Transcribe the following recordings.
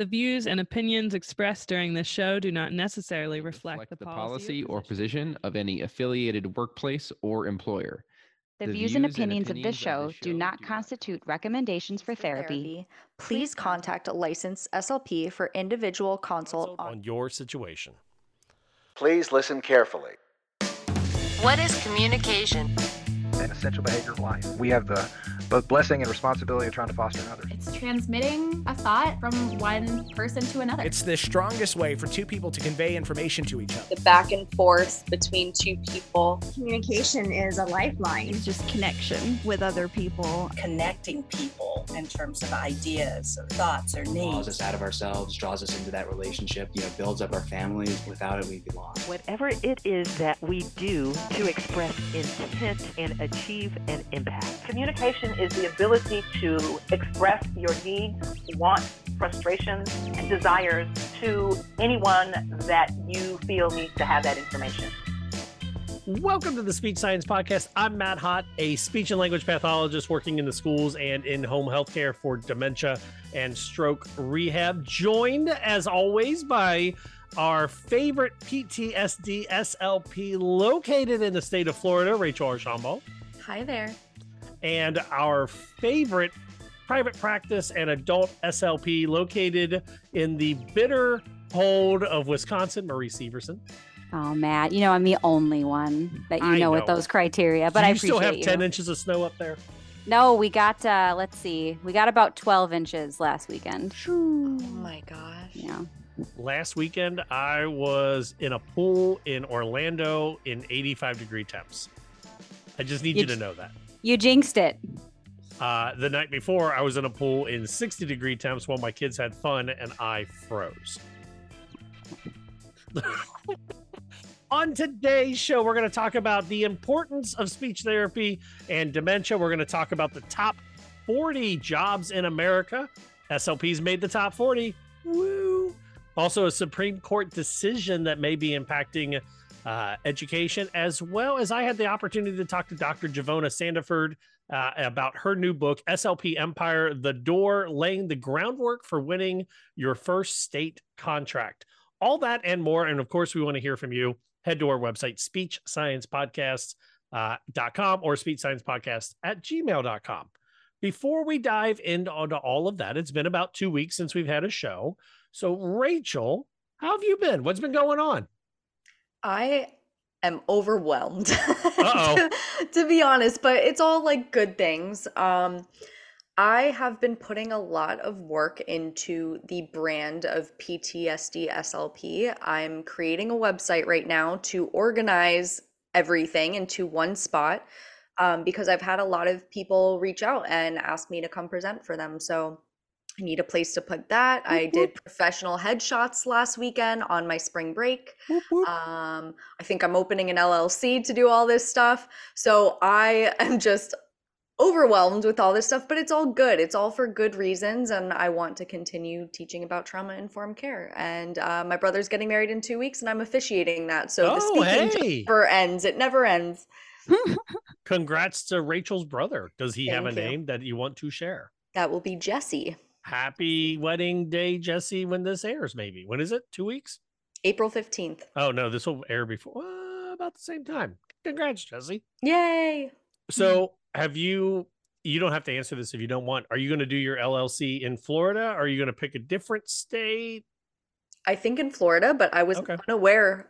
The views and opinions expressed during this show do not necessarily reflect, reflect the policy or position of any affiliated workplace or employer. The, views, and opinions of this show do not constitute recommendations for therapy. Please contact a licensed SLP for individual consult on on your situation. Please listen carefully. What is communication? An essential behavior of life. We have the both blessing and responsibility of trying to foster in others. It's transmitting a thought from one person to another. It's the strongest way for two people to convey information to each other. The back and forth between two people. Communication is a lifeline. It's just connection with other people. Connecting people in terms of ideas or thoughts or needs. Draws us out of ourselves, draws us into that relationship, you know, builds up our families. Without it, we'd be lost. Whatever it is that we do to express intent and achieve an impact. Communication is the ability to express your needs, wants, frustrations, and desires to anyone that you feel needs to have that information. Welcome to the Speech Science Podcast. I'm Matt Hott, a speech and language pathologist working in the schools and in home healthcare for dementia and stroke rehab. Joined, as always, by our favorite PTSD SLP located in the state of Florida, Rachel Archambault. Hi there. And our favorite private practice and adult SLP located in the bitter cold of Wisconsin, Marie Severson. Oh, Matt, you know I'm the only one that you I know, with those criteria, but Do I you still have you. 10 inches of snow up there? No, we got uh let's see. We got about 12 inches last weekend. Oh my gosh. Yeah. Last weekend, I was in a pool in Orlando in 85 degree temps. I just need you, You to know that. You jinxed it. Uh, the night before, I was in a pool in 60 degree temps while my kids had fun and I froze. On today's show, we're going to talk about the importance of speech therapy and dementia. We're going to talk about the top 40 jobs in America. SLP's made the top 40. Woo! Also, a Supreme Court decision that may be impacting uh, education, as well as I had the opportunity to talk to Dr. Givona Sandiford uh, about her new book, SLP Empire The Door, laying the groundwork for winning your first state contract. All that and more. And of course, we want to hear from you. Head to our website, speechsciencepodcast.com or speechsciencepodcast at gmail.com. Before we dive into all of that, it's been about two weeks since we've had a show. So, Rachel, how have you been? What's been going on? I am overwhelmed. Uh-oh. to, to be honest, but it's all like good things. Um I have been putting a lot of work into the brand of PTSD SLP. I'm creating a website right now to organize everything into one spot um, because I've had a lot of people reach out and ask me to come present for them. So I need a place to put that. I did professional headshots last weekend on my spring break. Um, I think I'm opening an LLC to do all this stuff. So I am just overwhelmed with all this stuff, but it's all good. It's all for good reasons. And I want to continue teaching about trauma informed care. And uh, my brother's getting married in two weeks, and I'm officiating that. So the Oh, speaking hey. never ends. It never ends. Congrats to Rachel's brother. Does he have a you. name that you want to share? That will be Jesse. Happy wedding day, Jesse, when this airs, maybe. When is it? Two weeks? April 15th. Oh, no, this will air before uh, about the same time. Congrats, Jesse. Yay. So, have you, you don't have to answer this if you don't want. Are you going to do your LLC in Florida? Are you going to pick a different state? I think in Florida, but I was Okay. unaware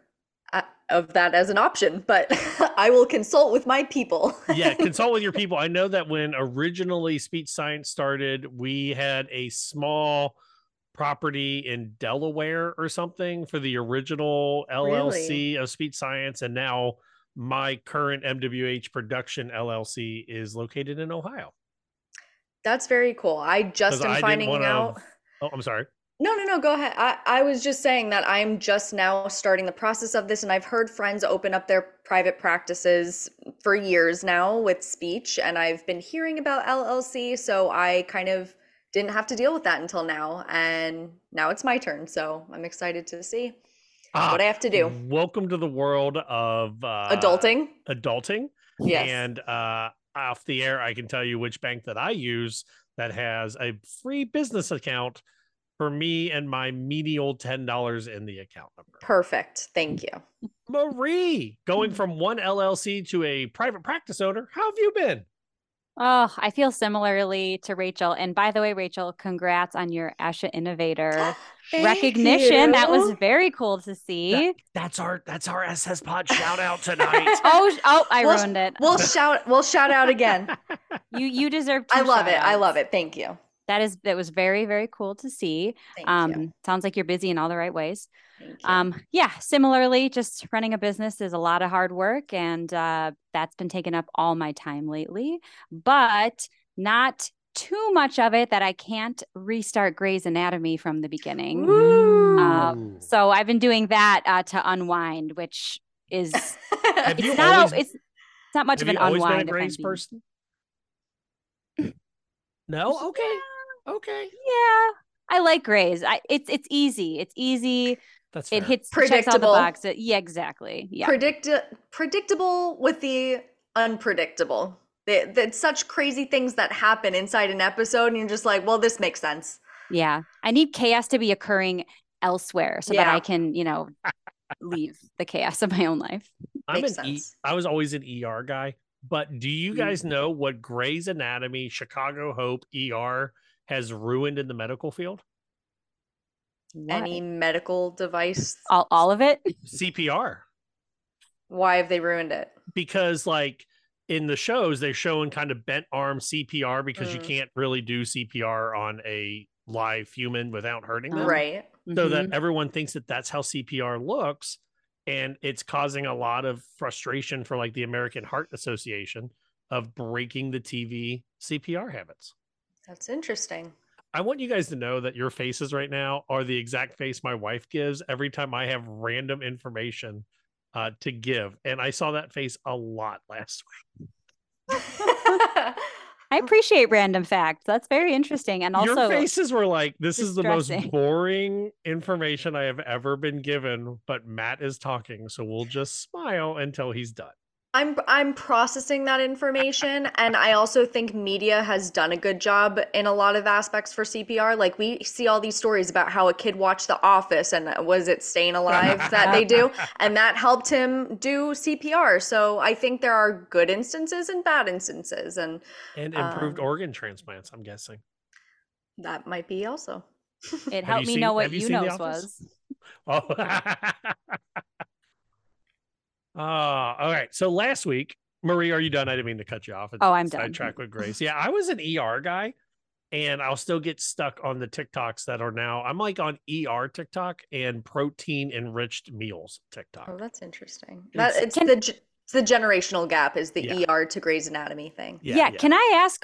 of that as an option. But I will consult with my people. yeah, consult with your people. I know that when originally speech science started, we had a small property in Delaware or something for the original LLC of speech science. And now my current MWH production LLC is located in Ohio. That's very cool. I just am I finding out. Oh, I'm sorry. No, no, no, go ahead. I, I was just saying that I'm just now starting the process of this, and I've heard friends open up their private practices for years now with speech, and I've been hearing about LLC, so I kind of didn't have to deal with that until now, and now it's my turn, so I'm excited to see Ah, what I have to do. Welcome to the world of uh, Adulting? Adulting. Yes. And uh, off the air, I can tell you which bank that I use that has a free business account for me and my menial $10 in the account number. Perfect. Thank you. Marie, going hmm. from one LLC to a private practice owner, how have you been? Oh, I feel similarly to Rachel. And by the way, Rachel, congrats on your ASHA Innovator recognition. That was very cool to see. That, that's our that's our SS Pod shout out tonight. oh, oh, I we'll, ruined it. We'll shout we'll shout out again. you you deserve I love it. I love it. Thank you. That is that was very very cool to see. Thank um you. sounds like you're busy in all the right ways. Um yeah, similarly just running a business is a lot of hard work and uh that's been taking up all my time lately, but not too much of it that I can't restart Grey's Anatomy from the beginning. Um, so I've been doing that uh, to unwind, which is Have it's you not always- a- it's it's not much have of an you always unwind. been a Grey's person? No? Okay. Okay. Yeah, I like Grey's. I, it's it's easy. It's easy. That's it fair. hits checks all the Predictable. boxes. Yeah, exactly. Yeah. Predict predictable with the unpredictable. They- That's such crazy things that happen inside an episode, and you're just like, well, this makes sense. Yeah. I need chaos to be occurring elsewhere so that I can, you know, leave the chaos of my own life. I'm Makes an e- sense. I was always an ER guy, but do you guys know what Grey's Anatomy, Chicago Hope, ER has ruined in the medical field? Any medical device, All, all of it? CPR. why have they ruined it? Because like in the shows, they're showing kind of bent arm CPR because you Mm. can't really do CPR on a live human without hurting them. Right. so Mm-hmm. that everyone thinks that that's how CPR looks and it's causing a lot of frustration for like the American Heart Association of breaking the TV CPR habits. That's interesting. I want you guys to know that your faces right now are the exact face my wife gives every time I have random information uh, to give. And I saw that face a lot last week. I appreciate random facts. That's very interesting. And also, your faces were like, this is the most boring information I have ever been given, but Matt is talking. So we'll just smile until he's done. I'm I'm processing that information and I also think media has done a good job in a lot of aspects for CPR. Like we see all these stories about how a kid watched The Office and was it Staying Alive that they do and that helped him do CPR. So I think there are good instances and bad instances and And improved Um, organ transplants, I'm guessing. that might be also. it helped me seen- know what you you seen The Office? was. Oh. uh, all right. So last week, Marie, are you done? I didn't mean to cut you off. Oh, I'm done. I track with Grey's. Yeah, I was an ER guy, and I'll still get stuck on the TikToks that are now. I'm like on ER TikTok and protein enriched meals TikTok. Oh, that's interesting. That It's- it's the it's the generational gap is the Yeah. ER to Grey's Anatomy thing. Yeah, Can I ask?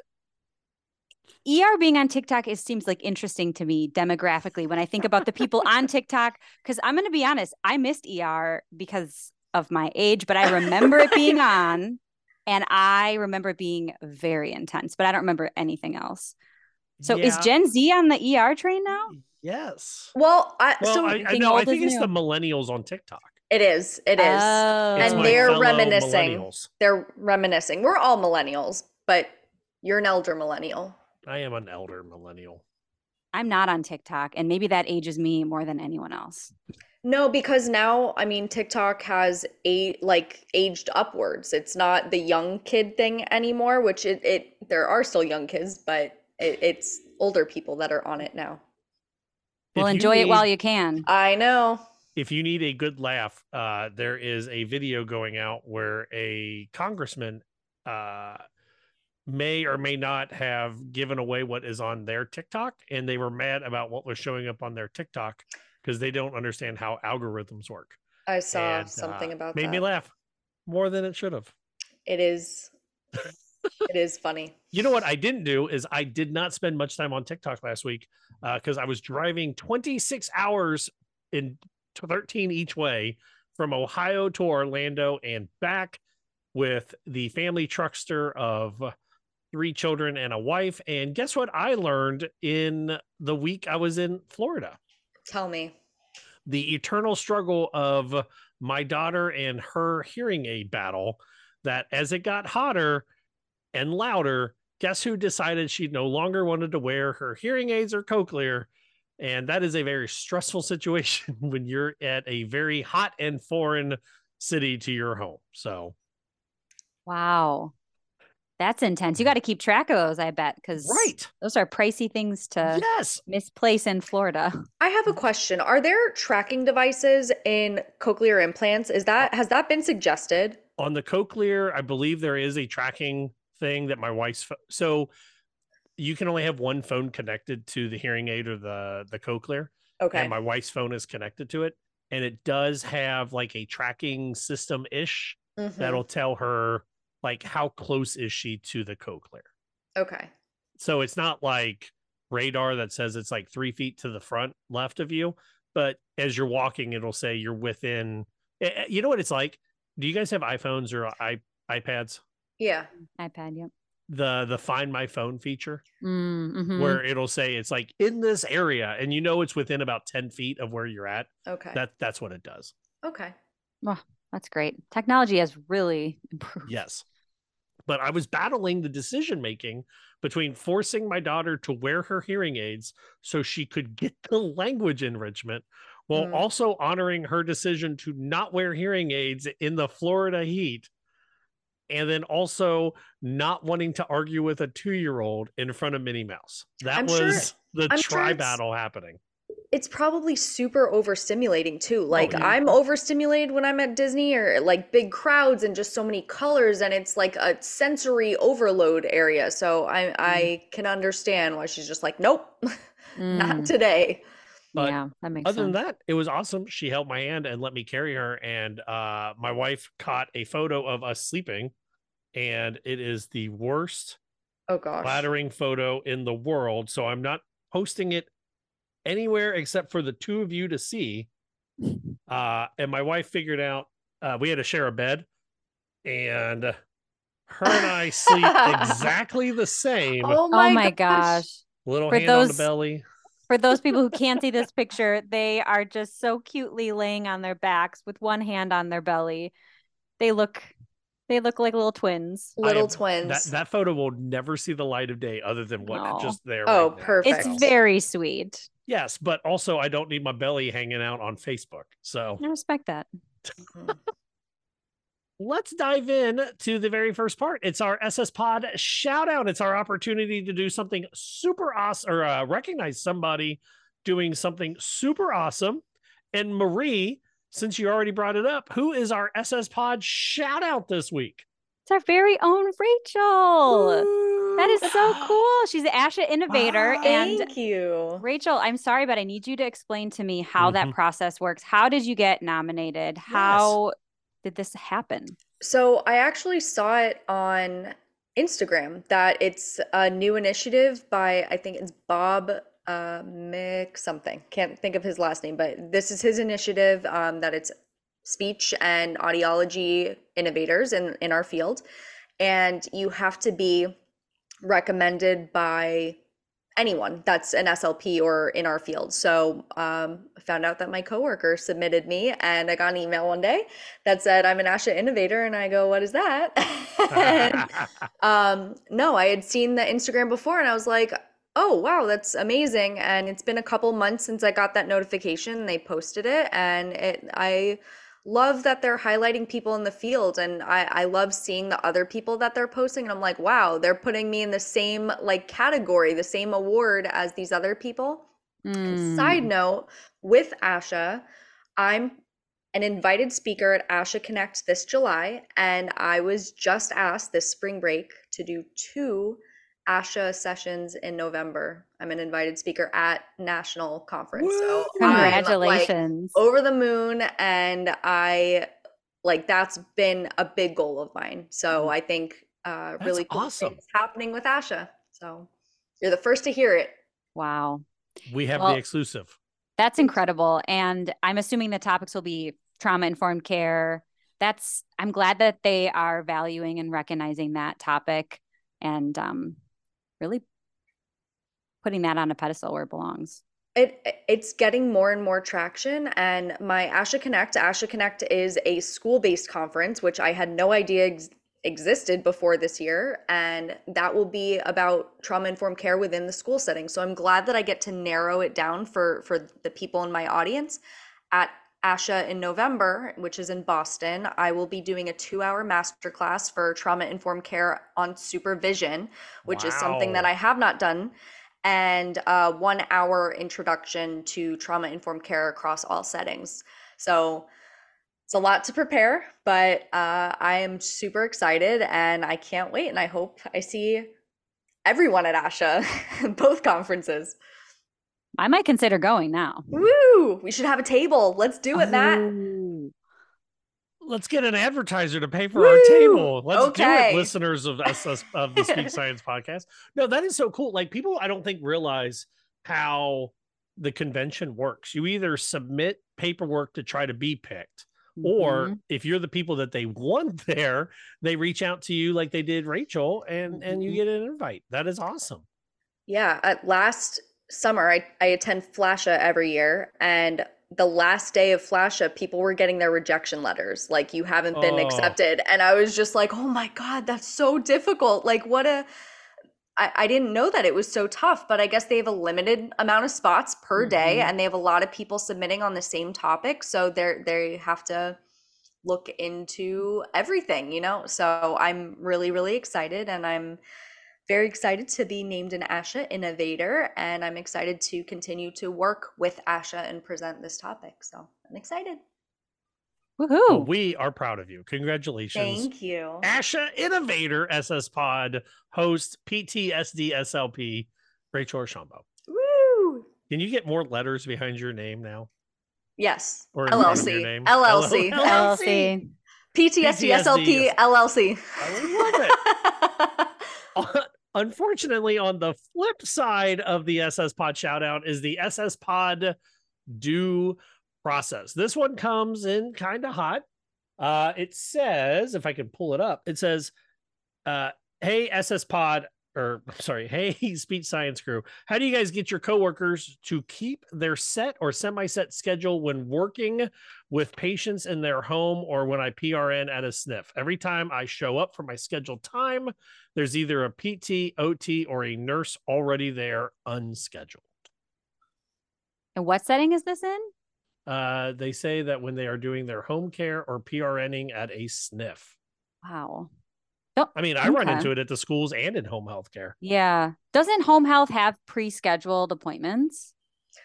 ER being on TikTok it seems like interesting to me demographically when I think about the people on TikTok. Because I'm going to be honest, I missed ER because of my age, but I remember it being on, and I remember it being very intense. But I don't remember anything else. So is Gen Z on the ER train now? Yes. Well, I Well, so I, I Anything know. I think is it's the millennials on TikTok. It is. It is. Oh. And they're reminiscing. They're reminiscing. We're all millennials, but you're an elder millennial. I am an elder millennial. I'm not on TikTok, and maybe that ages me more than anyone else. No, because now I mean TikTok has a like aged upwards. It's not the young kid thing anymore, which it, it there are still young kids, but it, it's older people that are on it now. Well, If you enjoy it while you can. I know. if you need a good laugh, uh, there is a video going out where a congressman uh, may or may not have given away what is on their TikTok, and they were mad about what was showing up on their TikTok because they don't understand how algorithms work. I saw And, something uh, about made that. me laugh more than it should have. It is it is funny. You know what I didn't do is I did not spend much time on TikTok last week because I was driving 26 hours in 13 each way from Ohio to Orlando and back with the family truckster of three children and a wife. And guess what I learned in the week I was in Florida? Tell me. the eternal struggle of my daughter and her hearing aid battle that as it got hotter and louder guess who decided she no longer wanted to wear her hearing aids or cochlear And that is a very stressful situation when you're at a very hot and foreign city to your home. So, wow. That's intense. You got to keep track of those, I bet, because right, those are pricey things to yes misplace in Florida. I have a question. Are there tracking devices in cochlear implants? Is that has that been suggested? On the cochlear, I believe there is a tracking thing that my wife's so you can only have one phone connected to the hearing aid or the the cochlear. Okay. And my wife's phone is connected to it, and it does have like a tracking system ish Mhm. that'll tell her like how close is she to the cochlear. Okay. So it's not like radar that says it's like three feet to the front left of you, but as you're walking, it'll say you're within. You know what it's like? Do you guys have iPhones or i iPads? Yeah. iPad, yep. The the Find My Phone feature, Mm-hmm. where it'll say it's like in this area, and you know it's within about ten feet of where you're at. Okay. That that's what it does. Okay. That's great. Technology has really improved. Yes. But I was battling the decision making between forcing my daughter to wear her hearing aids so she could get the language enrichment while Mm. also honoring her decision to not wear hearing aids in the Florida heat. And then also not wanting to argue with a two year old in front of Minnie Mouse. That I'm was sure- the I'm sure tri it's- battle happening. It's probably super overstimulating too. Like yeah. I'm overstimulated when I'm at Disney or like big crowds and just so many colors and it's like a sensory overload area. So I I can understand why she's just like, nope, not Mm, today. But yeah, that makes sense. other than that, it was awesome. She held my hand and let me carry her. And uh, my wife caught a photo of us sleeping, and it is the worst Oh gosh. flattering photo in the world. So I'm not posting it anywhere except for the two of you to see. Uh, and my wife figured out uh, we had to share a bed, and her and I sleep exactly the same. Oh Oh my, my gosh. gosh. Little For hand on the those- belly. For those people who can't see this picture, they are just so cutely laying on their backs with one hand on their belly. They look they look like little twins. Little am- twins. That that photo will never see the light of day other than what No. just there. Oh, right now. perfect. It's very sweet. Yes, but also I don't need my belly hanging out on Facebook. So I respect that. Mhm. let's dive in to the very first part. It's our SS Pod shout out. It's our opportunity to do something super awesome or uh, recognize somebody doing something super awesome. And Marie, since you already brought it up, who is our SS Pod shout out this week? It's our very own Rachel. That is so cool. She's the Asha innovator. and Thank you. Rachel, I'm sorry, but I need you to explain to me how Mhm. that process works. How did you get nominated? How did this happen? So I actually saw it on Instagram that it's a new initiative by I think it's Bob uh, Mick something. Can't think of his last name, but this is his initiative um, that it's speech and audiology innovators in in our field, and you have to be recommended by anyone that's an SLP or in our field. So um, I found out that my coworker submitted me, and I got an email one day that said I'm an ASHA innovator, and I go, "What is that?" And, um, no, I had seen the Instagram before, and I was like, "Oh wow, that's amazing!" And it's been a couple months since I got that notification. They posted it, and it I love that they're highlighting people in the field and I, I love seeing the other people that they're posting and i'm like wow they're putting me in the same like category the same award as these other people side Mm. note with asha i'm an invited speaker at asha connect this july and i was just asked this spring break to do two asha sessions in november i'm an invited speaker at national conference so I'm, like, Congratulations. over the moon and i like that's been a big goal of mine so i think uh That's really cool awesome. things happening with asha so you're the first to hear it Wow. we have Well- the exclusive. That's incredible. And I'm assuming the topics will be trauma informed care. That's, I'm glad that they are valuing and recognizing that topic and um, really putting that on a pedestal where it belongs. it it's getting more and more traction and my asha connect asha connect is a school-based conference which i had no idea ex- existed before this year and that will be about trauma informed care within the school setting so i'm glad that i get to narrow it down for for the people in my audience at ASHA in November, which is in Boston, I will be doing a two hour masterclass for trauma informed care on supervision, which wow. is something that I have not done, and a one hour introduction to trauma informed care across all settings. So it's a lot to prepare, but uh, I am super excited and I can't wait. And I hope I see everyone at ASHA, both conferences. I might consider going now. Woo! We should have a table. Let's do it, Matt. Let's get an advertiser to pay for Woo! our table. Let's okay. do it, listeners of SS of the Speech Science podcast. No, that is so cool. Like people, I don't think realize how the convention works. You either submit paperwork to try to be picked, mm-hmm. or if you're the people that they want there, they reach out to you like they did Rachel, and mm-hmm. and you mm-hmm. get an invite. That is awesome. Yeah, at last summer, I, I attend Flasha every year, and the last day of Flasha, people were getting their rejection letters, like you haven't been oh. accepted, and I was just like, oh my god, that's so difficult. Like, what a I, I didn't know that it was so tough, but I guess they have a limited amount of spots per mm-hmm. day, and they have a lot of people submitting on the same topic, so they're they have to look into everything, you know. So I'm really really excited, and I'm very excited to be named an ASHA Innovator, and I'm excited to continue to work with ASHA and present this topic. So I'm excited. Woohoo! Well, we are proud of you. Congratulations. Thank you. ASHA Innovator SS Pod host PTSD SLP Rachel Archambault. Woo! Can you get more letters behind your name now? Yes. Or LLC. LLC. LLC. LLC. PTSD, PTSD SLP LLC. I love it. Unfortunately, on the flip side of the SS Pod shout out is the SS Pod due process. This one comes in kind of hot. Uh, it says, if I can pull it up, it says, uh, Hey, SS Pod, or sorry, hey, Speech Science Crew, how do you guys get your coworkers to keep their set or semi set schedule when working with patients in their home or when I PRN at a sniff? Every time I show up for my scheduled time, there's either a PT, OT, or a nurse already there unscheduled. And what setting is this in? Uh, they say that when they are doing their home care or PRNing at a sniff. Wow. I mean, I okay. run into it at the schools and in home health care. Yeah. Doesn't home health have pre-scheduled appointments?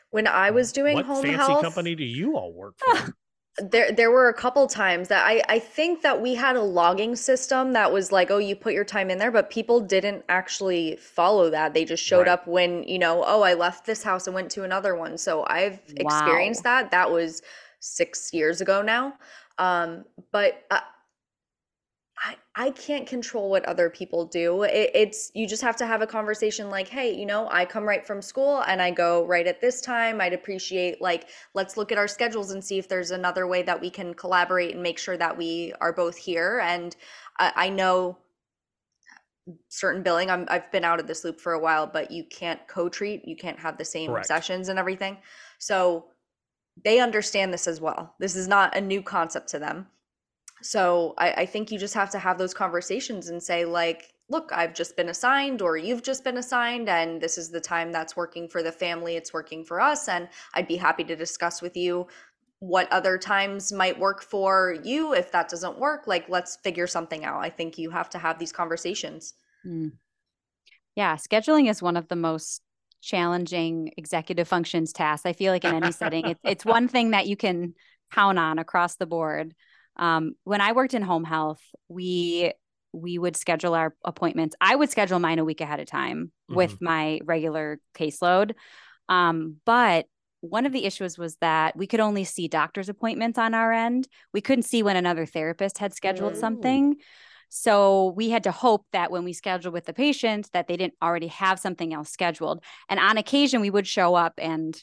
When I was doing what home fancy health, company do you all work for? there there were a couple times that I I think that we had a logging system that was like, oh, you put your time in there, but people didn't actually follow that. They just showed right. up when, you know, oh, I left this house and went to another one. So I've wow. experienced that. That was 6 years ago now. Um, but uh, I, I can't control what other people do. It, it's you just have to have a conversation like, hey, you know, I come right from school and I go right at this time. I'd appreciate like let's look at our schedules and see if there's another way that we can collaborate and make sure that we are both here. And I, I know certain billing. I'm I've been out of this loop for a while, but you can't co-treat. You can't have the same Correct. sessions and everything. So they understand this as well. This is not a new concept to them so I, I think you just have to have those conversations and say like look i've just been assigned or you've just been assigned and this is the time that's working for the family it's working for us and i'd be happy to discuss with you what other times might work for you if that doesn't work like let's figure something out. I think you have to have these conversations. Mm. yeah scheduling is one of the most challenging executive functions tasks i feel like in any setting. It, it's one thing that you can count on across the board um, when I worked in home health, we we would schedule our appointments. I would schedule mine a week ahead of time mm-hmm. with my regular caseload. Um, but one of the issues was that we could only see doctor's appointments on our end. We couldn't see when another therapist had scheduled Ooh. something. So we had to hope that when we scheduled with the patient that they didn't already have something else scheduled. And on occasion we would show up and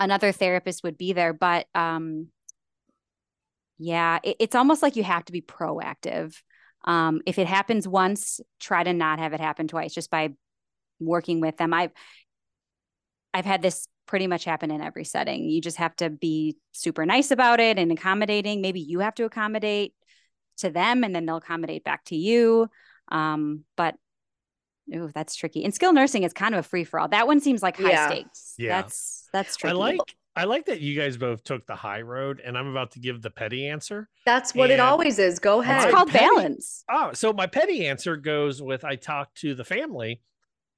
another therapist would be there, but um, yeah, it, it's almost like you have to be proactive. Um, if it happens once, try to not have it happen twice just by working with them. I've I've had this pretty much happen in every setting. You just have to be super nice about it and accommodating. Maybe you have to accommodate to them and then they'll accommodate back to you. Um, but Ooh, that's tricky. And skilled nursing, is kind of a free for all. That one seems like high Yeah. stakes. Yeah. That's that's tricky. I like I like that you guys both took the high road, and I'm about to give the petty answer. That's what it always is. Go ahead. It's called petty- balance. Oh, so my petty answer goes with I talk to the family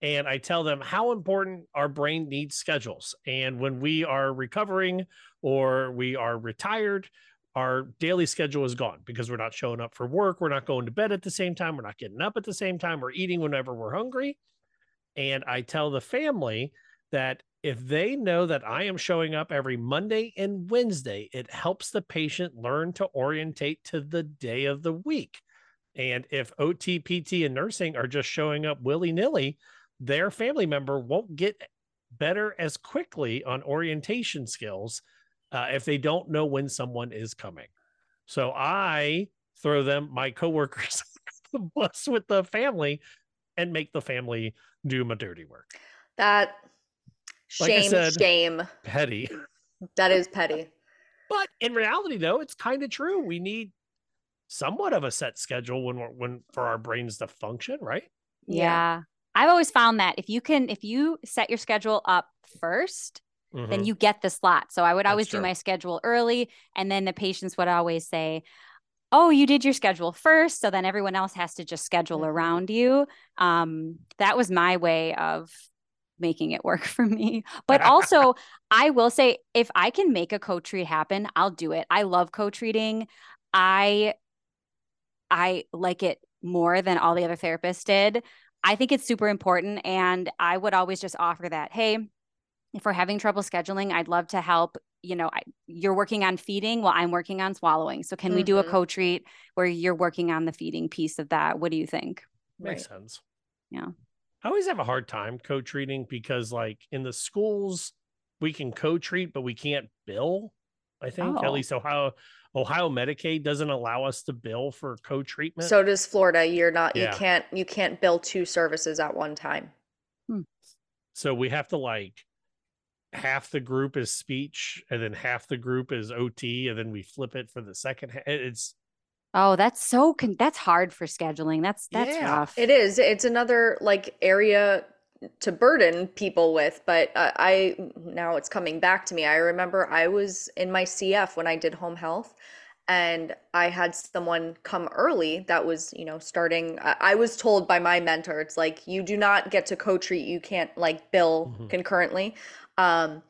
and I tell them how important our brain needs schedules. And when we are recovering or we are retired, our daily schedule is gone because we're not showing up for work. We're not going to bed at the same time. We're not getting up at the same time. We're eating whenever we're hungry. And I tell the family that if they know that I am showing up every Monday and Wednesday, it helps the patient learn to orientate to the day of the week. And if OT, PT, and nursing are just showing up willy nilly, their family member won't get better as quickly on orientation skills uh, if they don't know when someone is coming. So I throw them, my coworkers, the bus with the family and make the family do my dirty work. That Like I shame, said- shame. Petty. That is petty. But in reality, though, it's kind of true. We need somewhat of a set schedule when we're, when for our brains to function, right? Yeah. I've always found that if you can, if you set your schedule up 1st then Mhm. you get the slot. So I would always do my schedule early. And then the patients would always say, Oh, you did your schedule first. So then everyone else has to just schedule Mm-hmm. around you. Um, that was my way of making it work for me. But also, I will say, if I can make a co-treat happen, I'll do it. I love co-treating. I I like it more than all the other therapists did. I think it's super important. And I would always just offer that, hey, if we're having trouble scheduling, I'd love to help. You know, I, you're working on feeding while I'm working on swallowing. So can we do a Mhm. co-treat where you're working on the feeding piece of that? What do you think? Makes sense. Yeah. I always have a hard time co-treating because, like, in the schools, we can co-treat, but we can't bill. I think Oh. at least Ohio Ohio Medicaid doesn't allow us to bill for co-treatment. So does Florida. You're not. Yeah. You can't. You can't bill two services at one time. Hmm. so we have to like half the group is speech and then half the group is OT and then we flip it for the second. It's Oh, that's so con- that's hard for scheduling. That's that's Yeah. rough. It is. It's another like area to burden people with. But uh, I now it's coming back to me. I remember I was in my CF when I did home health, and I had someone come early that was you know starting. I, I was told by my mentor, it's like you do not get to co-treat. You can't like bill Mhm. concurrently. Um,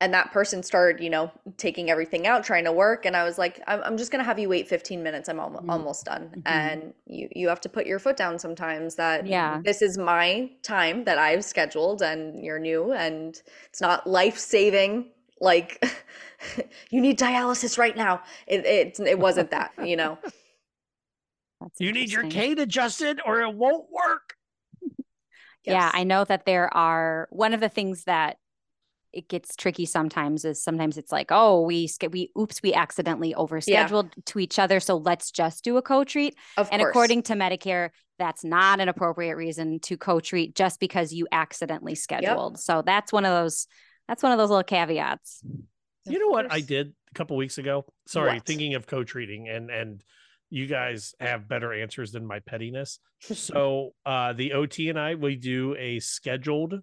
and that person started you know taking everything out trying to work and i was like i'm, I'm just going to have you wait 15 minutes i'm al- Mm. almost done Mhm. and you you have to put your foot down sometimes that Yeah. this is my time that i've scheduled and you're new and it's not life saving like you need dialysis right now it it, it wasn't that you know That's you need your interesting. Kate adjusted or it won't work. Yeah, I know that there are one of the things that it gets tricky sometimes is sometimes it's like, oh, we sch- we oops, we accidentally overscheduled to each other, so let's just do a co-treat. of and course according to Medicare, that's not an appropriate reason to co-treat just because you accidentally scheduled. So that's one of those that's one of those little caveats. You know what I did a couple weeks ago? Sorry, What? thinking of co-treating and and you guys have better answers than my pettiness. So uh the OT and I we do a scheduled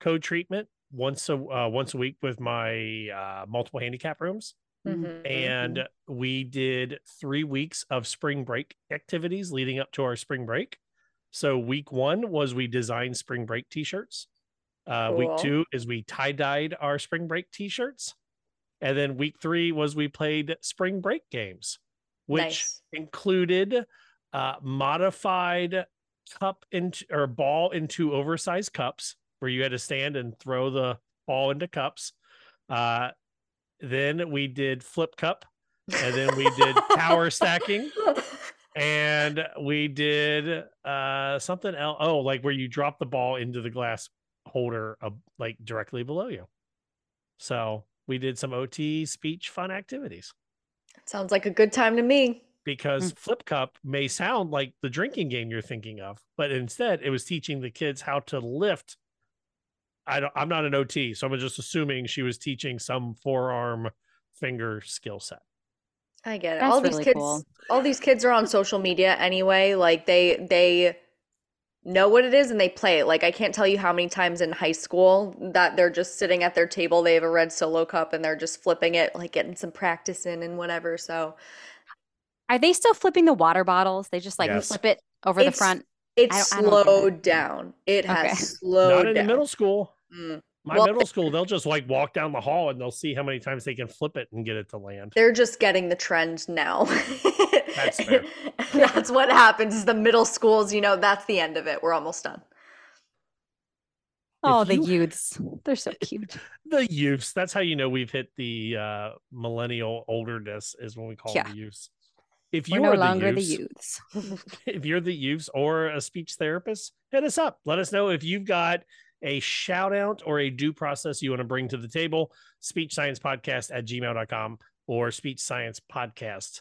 co-treatment once a uh, once a week with my uh multiple handicap rooms. Mhm. and we did three weeks of spring break activities leading up to our spring break. So week one was we designed spring break t-shirts. Uh, Week two is we tie dyed our spring break t-shirts, and then week three was we played spring break games, which Nice. included uh, modified cup into or ball into oversized cups where you had to stand and throw the ball into cups. Uh, then we did flip cup, and then we did tower stacking, and we did uh something else. Oh, like where you drop the ball into the glass holder, uh, like directly below you. So we did some OT speech fun activities sounds like a good time to me because Mm. flip cup may sound like the drinking game you're thinking of, but instead it was teaching the kids how to lift. I don't, I'm not an OT, so I'm just assuming she was teaching some forearm finger skill set. I get it. That's all these kids cool. all these kids are on social media anyway. Like they they know what it is and they play it. Like I can't tell you how many times in high school that they're just sitting at their table, they have a red solo cup and they're just flipping it, like getting some practice in and whatever. So Are they still flipping the water bottles? They just like Yes. flip it over the front. it's I don't- I don't get it. slowed down. It has Okay. slowed Not in down. middle school. Mm. My Well, middle school, they'll just like walk down the hall and they'll see how many times they can flip it and get it to land. They're just getting the trend now. That's fair. that's what happens is the middle schools, you know, that's the end of it. We're almost done. Oh, If the you- youths. They're so cute. The youths. That's how you know we've hit the uh millennial olderness is when we call Yeah. them youths. If We're you no are longer the the youths, youths. if you're the youths or a speech therapist, hit us up. Let us know if you've got a shout out or a due process you want to bring to the table. Speech Science Podcast at gmail.com or speech science podcast.com.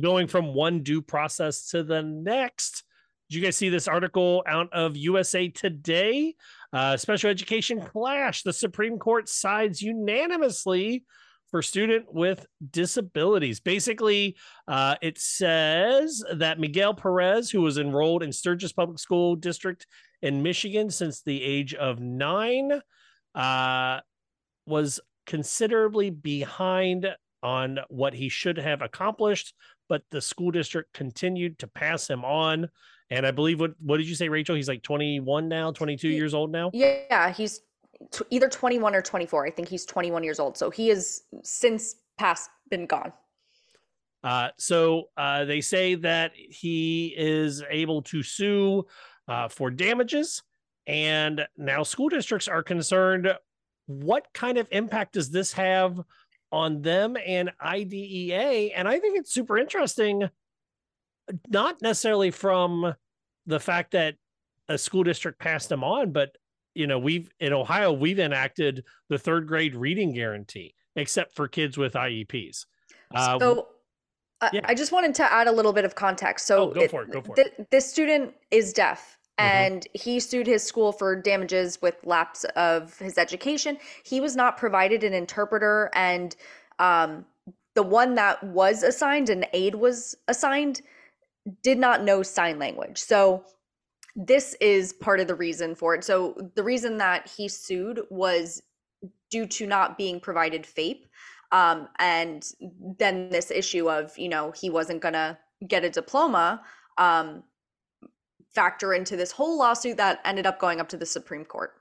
Going from one due process to the next. Did you guys see this article out of USA Today? Uh, special education clash. The Supreme Court sides unanimously for student with disabilities. Basically, uh, it says that Miguel Perez, who was enrolled in Sturgis Public School District in Michigan since the age of nine, uh, was considerably behind on what he should have accomplished, but the school district continued to pass him on. And I believe what what did you say, Rachel? He's like 21 now, 22 He- years old now. Yeah, he's t- either 21 or 24. I think he's 21 years old. So he is since past been gone. Uh, so uh, they say that he is able to sue uh, for damages, and now school districts are concerned. What kind of impact does this have on them and IDEA? And I think it's super interesting, not necessarily from the fact that a school district passed them on, but you know, we've in Ohio we've enacted the third grade reading guarantee, except for kids with IEPs. Uh, So I, yeah. I just wanted to add a little bit of context. So Oh, go for it, go for it. This student is deaf. Mhm. And he sued his school for damages with lapse of his education. He was not provided an interpreter, and um, the one that was assigned, an aide was assigned, did not know sign language. So this is part of the reason for it. So the reason that he sued was due to not being provided FAPE. Um, and then this issue of, you know, he wasn't going to get a diploma um, factor into this whole lawsuit that ended up going up to the Supreme Court.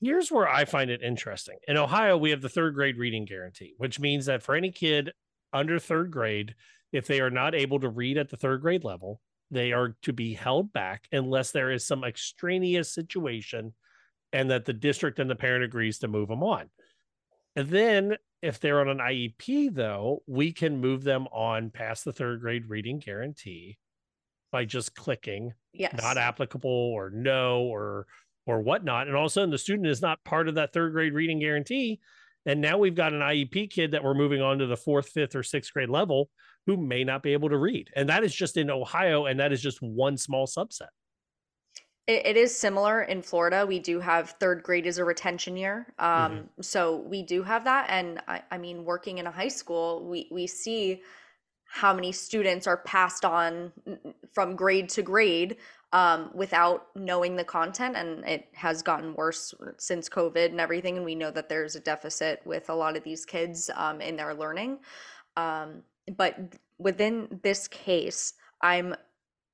here's where I find it interesting. In Ohio, we have the third grade reading guarantee, which means that for any kid under third grade, if they are not able to read at the third grade level, they are to be held back unless there is some extraneous situation and that the district and the parent agrees to move them on. And then if they're on an IEP, though, we can move them on past the third grade reading guarantee by just clicking Yes. not applicable or no or or whatnot. And all of a sudden the student is not part of that third grade reading guarantee. And now we've got an IEP kid that we're moving on to the fourth, fifth, or sixth grade level who may not be able to read. And that is just in Ohio, and that is just one small subset. It, it is similar in Florida. We do have third grade as a retention year. Um, So we do have that. And I, I mean, working in a high school, we, we see how many students are passed on from grade to grade um, without knowing the content. And it has gotten worse since COVID and everything. And we know that there's a deficit with a lot of these kids um, in their learning. Um, but within this case, I'm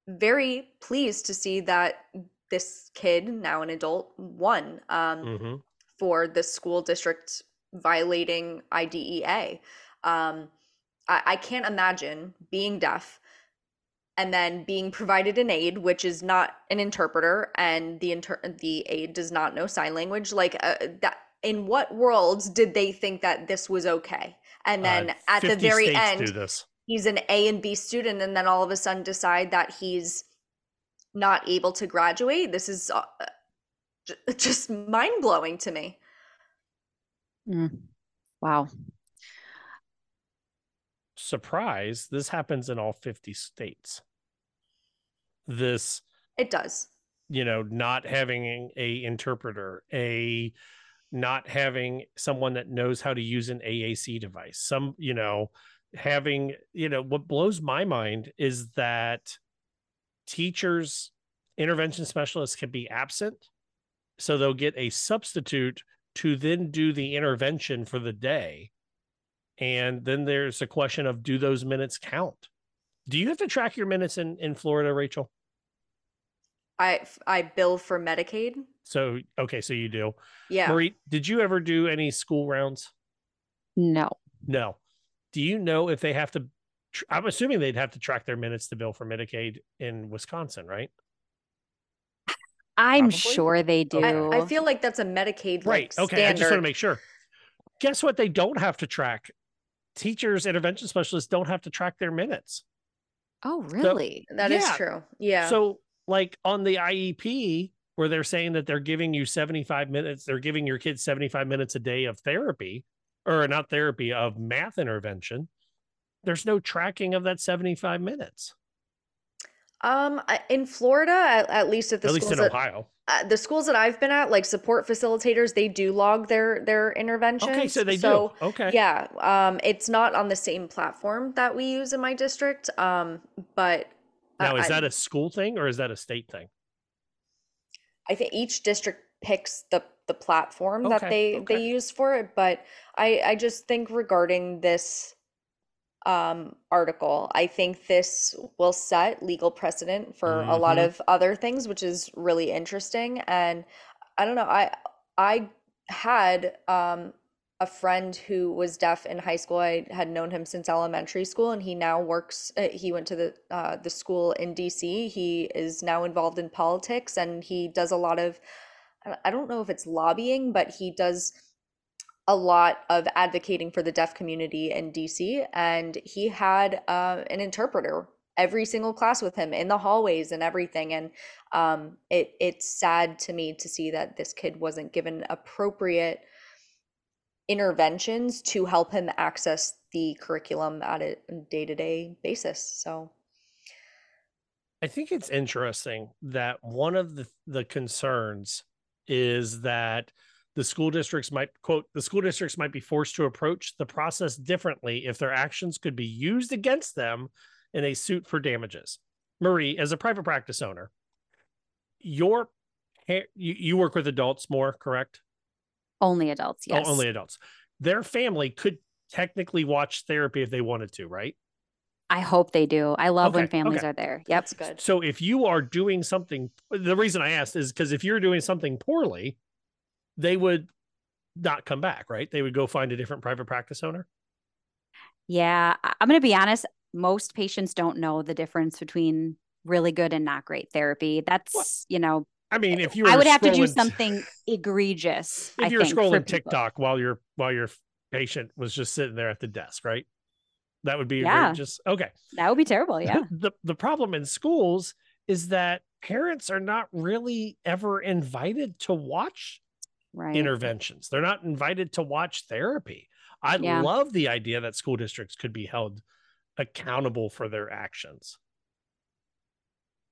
very pleased to see that this kid, now an adult, won um, Mm-hmm. for the school district violating IDEA. Um, I, I can't imagine being deaf and then being provided an aid, which is not an interpreter, and the inter- the aid does not know sign language. Like uh, that, in what worlds did they think that this was okay? And then Uh, at the very end, this. he's an A and B student, and then all of a sudden decide that he's not able to graduate. This is uh, j- just mind blowing to me. Mm. Wow. Surprise, this happens in all 50 states. This It does. you know not having a interpreter a not having someone that knows how to use an AAC device. Some, you know, having, you know, what blows my mind is that teachers, intervention specialists can be absent. So they'll get a substitute to then do the intervention for the day. And then there's a question of do those minutes count? Do you have to track your minutes in, in Florida, Rachel? I I bill for Medicaid. So okay, so you do. Yeah. Marie, did you ever do any school rounds? No. No. Do you know if they have to? Tr- I'm assuming they'd have to track their minutes to bill for Medicaid in Wisconsin, right? I'm Probably. sure they do. I, I feel like that's a Medicaid Right. like, Okay. I just want to make sure. Guess what? They don't have to track. Teachers, intervention specialists don't have to track their minutes. Oh, really? That is Yeah. true. Yeah. So, like on the IEP, where they're saying that they're giving you 75 minutes, they're giving your kids 75 minutes a day of therapy, or not therapy, of math intervention. There's no tracking of that 75 minutes, um, in Florida, at, at least at the at schools least in that, Ohio. uh, the schools that I've been at, like support facilitators, they do log their their interventions. Okay, so they do. Okay. Yeah. Um, it's not on the same platform that we use in my district. Um, but Now, is that a school thing or is that a state thing? I think each district picks the the platform that they okay. they use for it. But I I just think regarding this um article. I think this will set legal precedent for a lot Mhm. of other things which is really interesting and i don't know i i had um a friend who was deaf in high school. I had known him since elementary school and he now works uh, he went to the uh, the school in dc he is now involved in politics and he does a lot of i don't know if it's lobbying but he does a lot of advocating for the deaf community in DC, and he had uh, an interpreter every single class with him in the hallways and everything. And um, it it's sad to me to see that this kid wasn't given appropriate interventions to help him access the curriculum at a day to day basis. So I think it's interesting that one of the, the concerns is that the school districts might quote the school districts might be forced to approach the process differently if their actions could be used against them in a suit for damages. Marie, as a private practice owner, your you, you work with adults more, correct? Only adults, Oh, yes. only adults. Their family could technically watch therapy if they wanted to, right? I hope they do. I love when families okay. are there. Yep. that's good. So if you are doing something, the reason I asked is because if you're doing something poorly, they would not come back, right? They would go find a different private practice owner. Yeah. I'm going to be honest. Most patients don't know the difference between really good and not great therapy. That's, you know, I mean, if you were I would have to do something egregious. If I you're think, scrolling. TikTok while your while your patient was just sitting there at the desk, right? That would be Yeah. just okay. that would be terrible. Yeah. the the problem in schools is that parents are not really ever invited to watch Right. interventions. They're not invited to watch therapy. I Yeah. love the idea that school districts could be held accountable for their actions.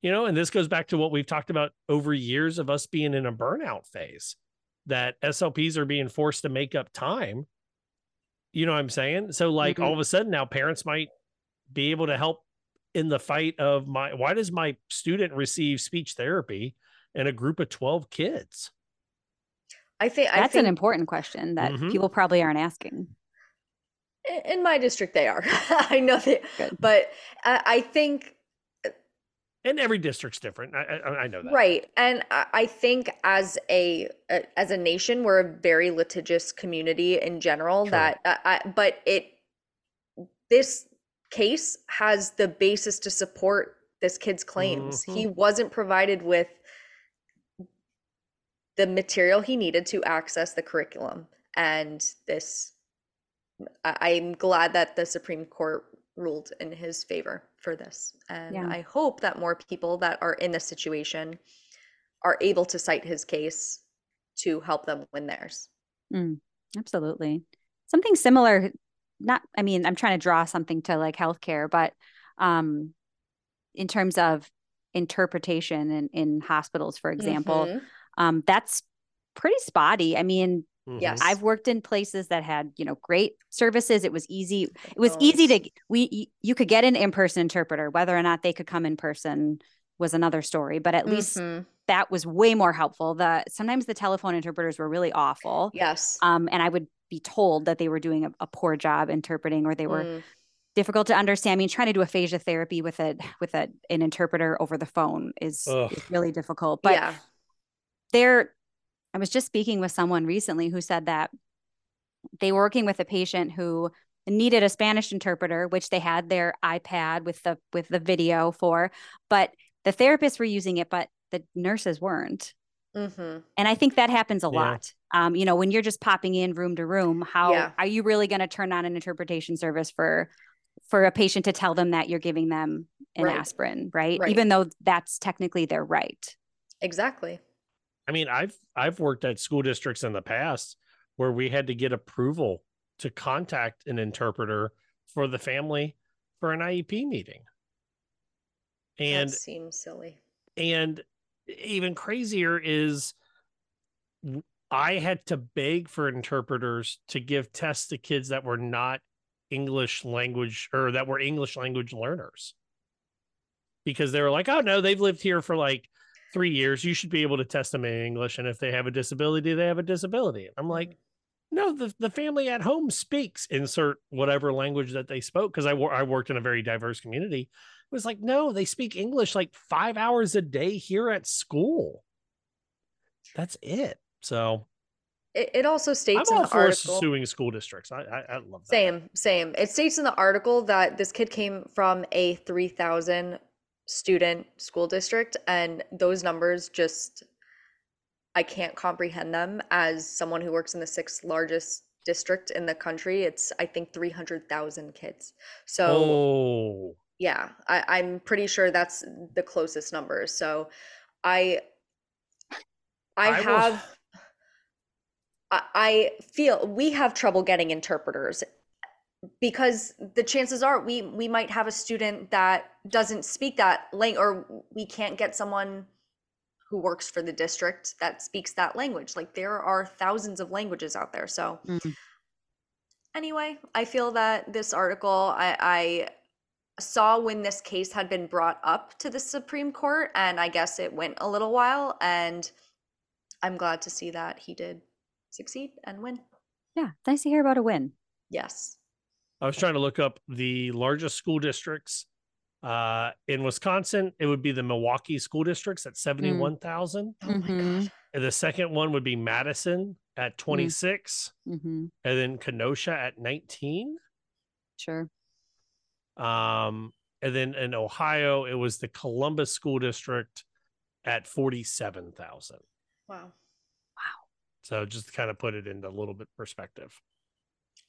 You know, and this goes back to what we've talked about over years of us being in a burnout phase, that SLPs are being forced to make up time. You know what I'm saying? So, like, Mhm. all of a sudden now parents might be able to help in the fight of my why does my student receive speech therapy in a group of 12 kids? I think I That's think an important question that Mhm. people probably aren't asking. i- in my district they are. I know they, Good. but I, I think And every district's different. I, I, I know that. Right. And I I think as a a- as a nation, we're a very litigious community in general True. that uh, I, but it this case has the basis to support this kid's claims. He wasn't provided with the material he needed to access the curriculum and this I'm glad that the Supreme Court ruled in his favor for this. And Yeah. I hope that more people that are in this situation are able to cite his case to help them win theirs. Mm, absolutely. Something similar, not, I mean, I'm trying to draw something to like healthcare, but um, in terms of interpretation in, in hospitals, for example, Mhm. Um, that's pretty spotty. I mean, Mhm. Yes. I've worked in places that had, you know, great services. It was easy. It was easy to we you could get an in-person interpreter. Whether or not they could come in person was another story, but at least Mhm. that was way more helpful. The sometimes the telephone interpreters were really awful. Yes. Um, and I would be told that they were doing a, a poor job interpreting or they were Mm. difficult to understand. I mean, trying to do aphasia therapy with a with a an interpreter over the phone is, is really difficult. But yeah. There I was just speaking with someone recently who said that they were working with a patient who needed a Spanish interpreter, which they had their iPad with the with the video for, but the therapists were using it, but the nurses weren't. Mm-hmm. And I think that happens a Yeah. lot. Um, you know, when you're just popping in room to room, how Yeah. are you really going to turn on an interpretation service for for a patient to tell them that you're giving them an Right. aspirin, right? Right. Even though that's technically their right. Exactly. I mean, I've I've worked at school districts in the past where we had to get approval to contact an interpreter for the family for an IEP meeting. And that seems silly. and even crazier is I had to beg for interpreters to give tests to kids that were not English language or that were English language learners. Because they were like, oh no, they've lived here for like three years. You should be able to test them in English. And if they have a disability, they have a disability. I'm mm-hmm. like, no, the, the family at home speaks, insert whatever language that they spoke. Cause I, wor- I worked in a very diverse community. It was like, no, they speak English like five hours a day here at school. That's it. So It, it also I'm states in the for article. suing school districts. I, I, I love that. Same, same. It states in the article that this kid came from a 3,000 student school district, and those numbers just, I can't comprehend them as someone who works in the sixth largest district in the country. It's, I think, 300,000 kids. So, Oh, yeah, I, I'm pretty sure that's the closest number. So, I, I, I will- have. I I feel we have trouble getting interpreters because the chances are we we might have a student that doesn't speak that language or we can't get someone who works for the district that speaks that language like there are thousands of languages out there so mm. anyway i feel that this article i i saw when this case had been brought up to the supreme court and i guess it went a little while and i'm glad to see that he did succeed and win Yeah. Nice to hear about a win. yes I was trying to look up the largest school districts. Uh, in Wisconsin, it would be the Milwaukee school districts at 71,000. oh my Mhm. god And the second one would be Madison at 26, Mm-hmm. and then Kenosha at 19. Sure. Um, and then in Ohio, it was the Columbus School District at 47,000. wow Wow. So just to kind of put it into a little bit perspective.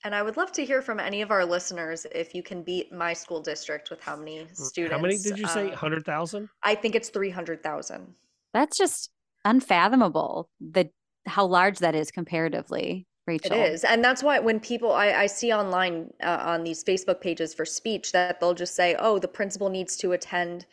And I would love to hear from any of our listeners if you can beat my school district with how many students. How many did you say? uh, 100,000? I think it's 300,000. That's just unfathomable. The how large that is comparatively, Rachel. It is. And that's why when people, I, I see online uh, on these Facebook pages for speech that they'll just say, oh, the principal needs to attend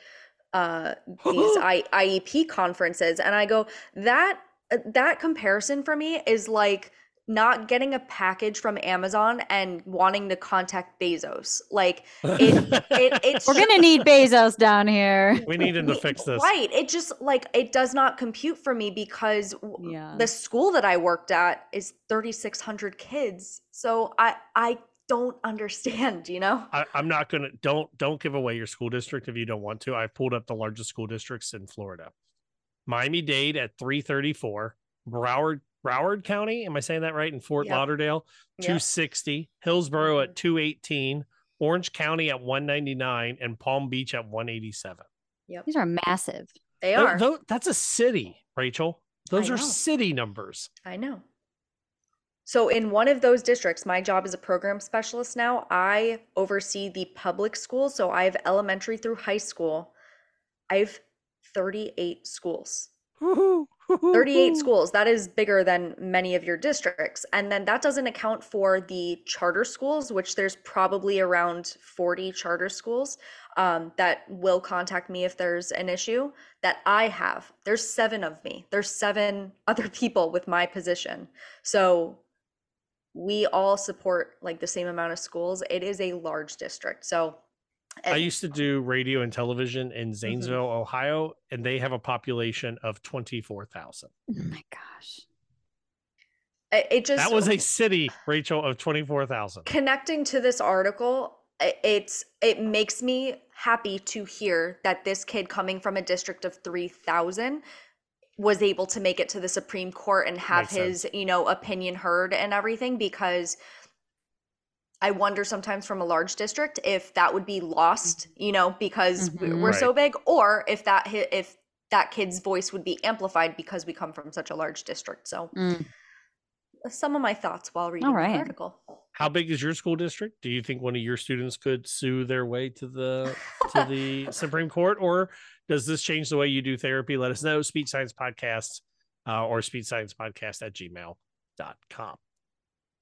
uh, these I, IEP conferences. And I go, that, uh, that comparison for me is like, not getting a package from Amazon and wanting to contact Bezos. Like it, it it's We're gonna need Bezos down here. We need him to fix this. Right. It just like it does not compute for me because Yeah. the school that I worked at is 3600 kids. So I I don't understand, you know? I, I'm not gonna don't don't give away your school district if you don't want to. I've pulled up the largest school districts in Florida. Miami Dade at 334, Broward Broward County, am I saying that right? In Fort Yep. Lauderdale, Yep. 260, Hillsborough at mm-hmm. 218, Orange County at 199, and Palm Beach at 187. Yep. These are massive. They Tho- are. tho- that's a city, Rachel. Those I are know. city numbers. I know. So in one of those districts, my job as a program specialist now, I oversee the public schools. So I have elementary through high school. I have 38 schools. 38 schools. That is bigger than many of your districts. And then that doesn't account for the charter schools, which there's probably around 40 charter schools. um, that will contact me if there's an issue that I have. There's seven of me. There's seven other people with my position. So we all support like the same amount of schools. It is a large district. So I used to do radio and television in Mm-hmm. Zanesville, Ohio, and they have a population of 24,000. Oh my gosh. it, it just That was a city, Rachel, of 24,000. connecting to this article it's it makes me happy to hear that this kid coming from a district of 3000 was able to make it to the supreme court and have Makes his sense. you know opinion heard and everything because i wonder sometimes from a large district if that would be lost you know because we- Mhm. we're so big or if that hi- if that kid's voice would be amplified because we come from such a large district so Mm. some of my thoughts while reading right. the article How big is your school district? Do you think one of your students could sue their way to the to the Supreme Court, or does this change the way you do therapy? Let us know. Speech Science Podcast uh, or Speech Science Podcast at gmail.com.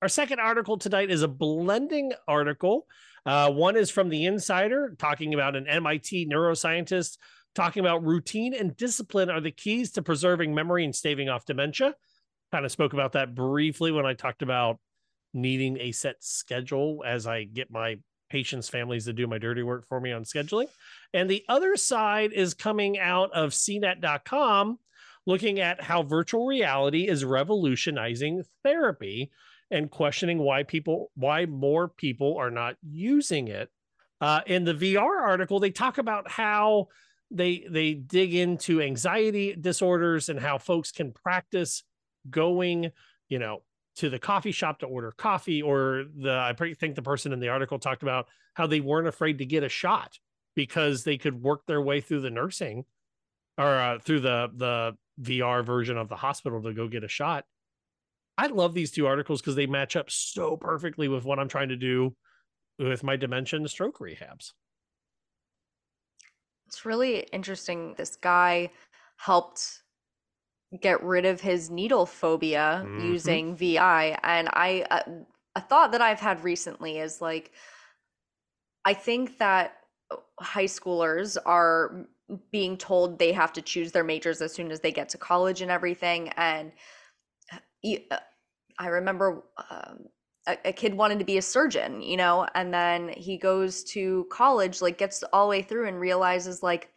Our second article tonight is a blending article. Uh, one is from the Insider, talking about an MIT neuroscientist talking about routine and discipline are the keys to preserving memory and staving off dementia. Kind of spoke about that briefly when I talked about needing a set schedule as I get my patients' families to do my dirty work for me on scheduling. And the other side is coming out of CNET.com, looking at how virtual reality is revolutionizing therapy and questioning why people, why more people are not using it. Uh, in the VR article, they talk about how they they dig into anxiety disorders and how folks can practice going, you know, to the coffee shop to order coffee or the i think the person in the article talked about how they weren't afraid to get a shot because they could work their way through the nursing or uh, through the the vr version of the hospital to go get a shot i love these two articles because they match up so perfectly with what i'm trying to do with my dementia and stroke rehabs It's really interesting. This guy helped get rid of his needle phobia Mhm. using VR, and I uh, a thought that I've had recently is like, I think that high schoolers are being told they have to choose their majors as soon as they get to college and everything, and I remember um, a, a kid wanted to be a surgeon, you know, and then he goes to college, like gets all the way through and realizes like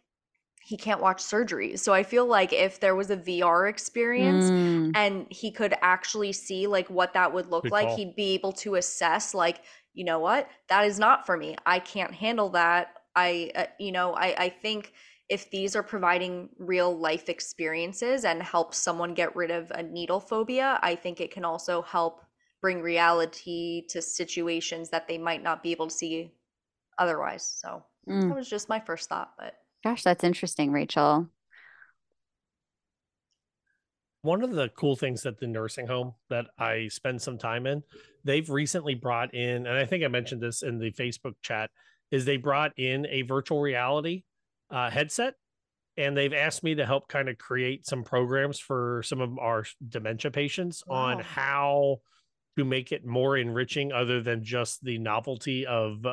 he can't watch surgeries. So I feel like if there was a VR experience Mm. and he could actually see like what that would look Good like, call. he'd be able to assess like, you know what, that is not for me. I can't handle that. I, uh, you know, I, I think if these are providing real life experiences and help someone get rid of a needle phobia, I think it can also help bring reality to situations that they might not be able to see otherwise. So Mm. that was just my first thought, but Gosh, that's interesting, Rachel. one of the cool things that the nursing home that I spend some time in, they've recently brought in, and I think I mentioned this in the Facebook chat, is they brought in a virtual reality uh, headset, and they've asked me to help kind of create some programs for some of our dementia patients on how to make it more enriching, other than just the novelty of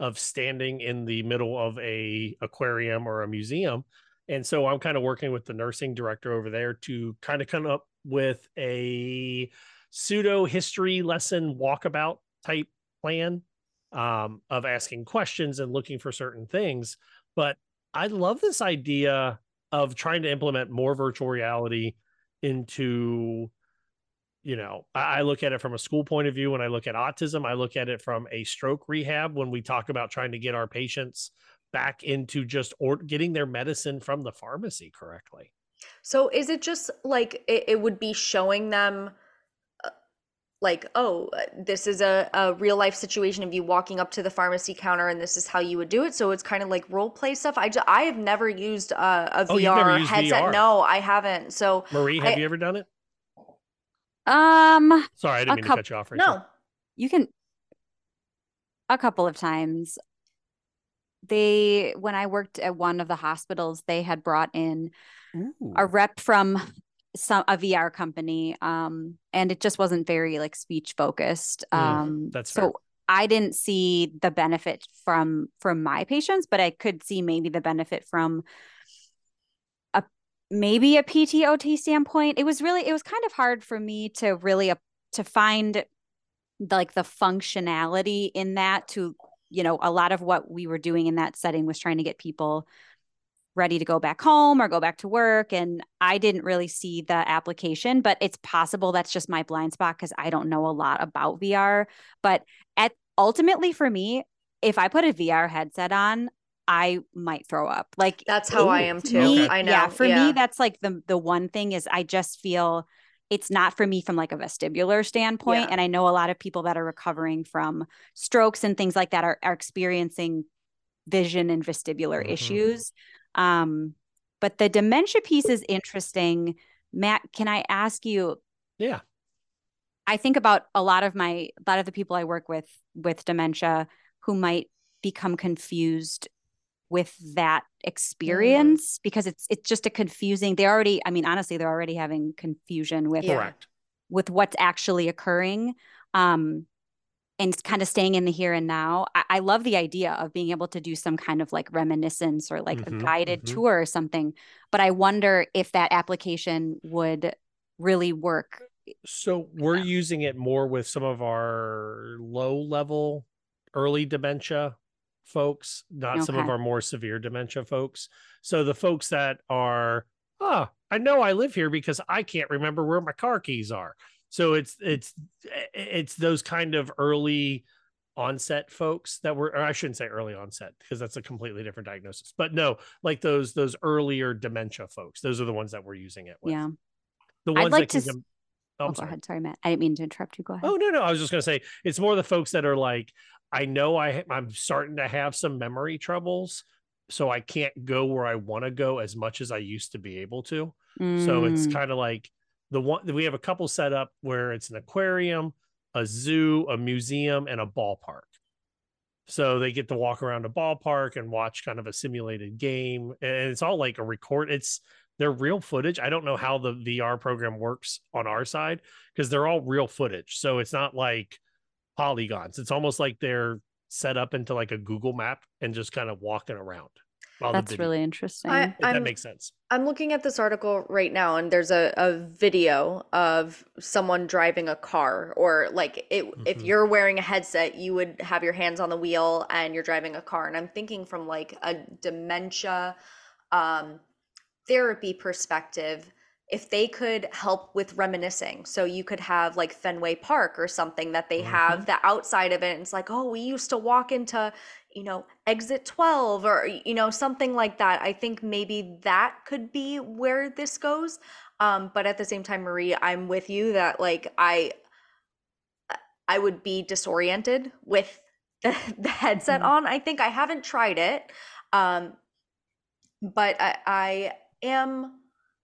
of standing in the middle of a aquarium or a museum. And so i'm kind of working with the nursing director over there to kind of come up with a pseudo history lesson walkabout type plan um, of asking questions and looking for certain things. But i love this idea of trying to implement more virtual reality into you know, I, look at it from a school point of view. When I look at autism, I look at it from a stroke rehab. When we talk about trying to get our patients back into just or getting their medicine from the pharmacy correctly. So is it just like it, it would be showing them like, oh, uh, this is a, a real life situation of you walking up to the pharmacy counter and this is how you would do it. So it's kind of like role play stuff. I, ju- I have never used a, a Oh, you've never VR used headset. VR? No, I haven't. So Marie, have I- you ever done it? Um, Sorry, i didn't mean coup- to cut you off. Rachel. no. you can a couple of times. They when I worked at one of the hospitals, they had brought in a rep from some a VR company, um, and it just wasn't very like speech focused. Mm, Um, that's so fair. I didn't see the benefit from from my patients, but I could see maybe the benefit from a maybe a PTOT standpoint. It was really it was kind of hard for me to really uh, to find like the functionality in that to you know a lot of what we were doing in that setting was trying to get people ready to go back home or go back to work and i didn't really see the application but it's possible that's just my blind spot because i don't know a lot about vr but at ultimately for me if i put a vr headset on i might throw up like that's how i am too me, i know yeah for yeah. me that's like the the one thing is i just feel it's not for me from like a vestibular standpoint Yeah. and i know a lot of people that are recovering from strokes and things like that are, are experiencing vision and vestibular Mhm. issues um but the dementia piece is interesting matt can i ask you Yeah. I think about a lot of my a lot of the people I work with with dementia who might become confused with that experience because it's it's just a confusing they already I mean honestly they're already having confusion with Yeah. Correct. with what's actually occurring um and kind of staying in the here and now I, I love the idea of being able to do some kind of like reminiscence or like Mhm, a guided mhm. tour or something but i wonder if that application would really work So we're using it more with some of our low level early dementia folks, not some of our more severe dementia folks. So the folks that are, ah, I know I live here because I can't remember where my car keys are. So it's it's it's those kind of early onset folks that were or I shouldn't say early onset because that's a completely different diagnosis. But no, like those those earlier dementia folks. Those are the ones that we're using it with. yeah The ones I'd like that can to oh, Oh, I'm go sorry. ahead sorry matt i didn't mean to interrupt you go ahead Oh no, no. I was just gonna say it's more the folks that are like, I know I I'm starting to have some memory troubles, so I can't go where I want to go as much as I used to be able to. So it's Mm, kind of like the one we have a couple set up where it's an aquarium, a zoo, a museum, and a ballpark. So they get to walk around a ballpark and watch kind of a simulated game, and it's all like a record. It's they're real footage. I don't know how the VR program works on our side because they're all real footage. So it's not like polygons. It's almost like they're set up into like a Google map and just kind of walking around. While that's really interesting I, if that makes sense. I'm looking at this article right now, and there's a, a video of someone driving a car, or like it, if Mhm. you're wearing a headset, you would have your hands on the wheel and you're driving a car. And I'm thinking from like a dementia um, therapy perspective, if they could help with reminiscing. So you could have like Fenway Park or something that they have the outside of it. And it's like, oh, we used to walk into, you know, exit 12 or, you know, something like that. I think maybe that could be where this goes. Um, but at the same time, Marie, I'm with you that like I, I would be disoriented with the, the headset on. I think I haven't tried it. Um, but I, I am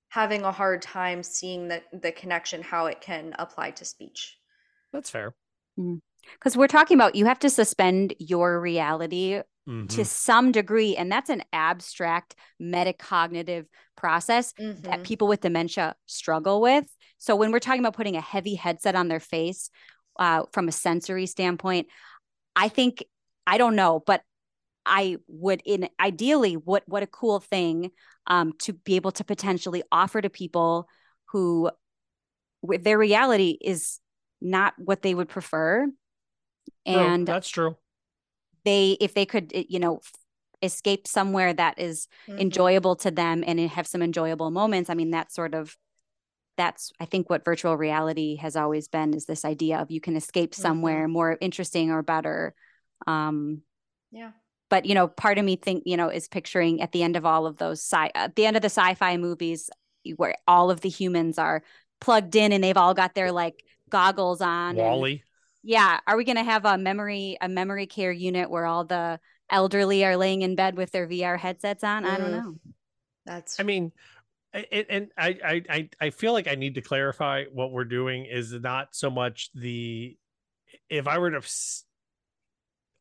having a hard time seeing the, the connection, how it can apply to speech. That's fair. Because we're talking about you have to suspend your reality Mhm. to some degree and that's an abstract metacognitive process Mm-hmm. that people with dementia struggle with so when we're talking about putting a heavy headset on their face uh, from a sensory standpoint i think i don't know but i would in ideally what what a cool thing um, to be able to potentially offer to people who with their reality is not what they would prefer True, and that's true. they if they could eh, you know escape somewhere that is Mhm. enjoyable to them and have some enjoyable moments i mean that's sort of that's i think what virtual reality has always been is this idea of you can escape somewhere more interesting or better um Yeah. but you know part of me think you know is picturing at the end of all of those sci at the end of the sci-fi movies where all of the humans are plugged in and they've all got their like goggles on and- WALL-E. Yeah are we going to have a memory a memory care unit where all the elderly are laying in bed with their vr headsets on i don't Mm. know That's I mean, a- a- and I, I, I, I feel like I need to clarify what we're doing is not so much the, if I were to,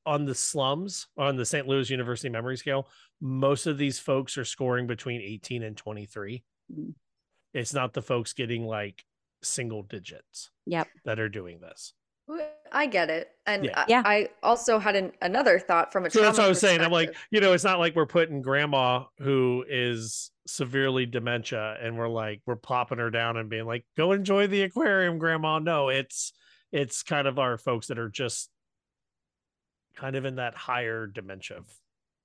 on the SLUMS on the St. Louis University memory scale, most of these folks are scoring between 18 and 23. Mm. It's not the folks getting like single digits yep that are doing this. I get it. And Yeah. I, Yeah. I also had an, another thought from a So that's what I was saying. I'm like, you know, it's not like we're putting grandma who is severely dementia and we're like we're plopping her down and being like, go enjoy the aquarium, grandma. No, it's it's kind of our folks that are just kind of in that higher dementia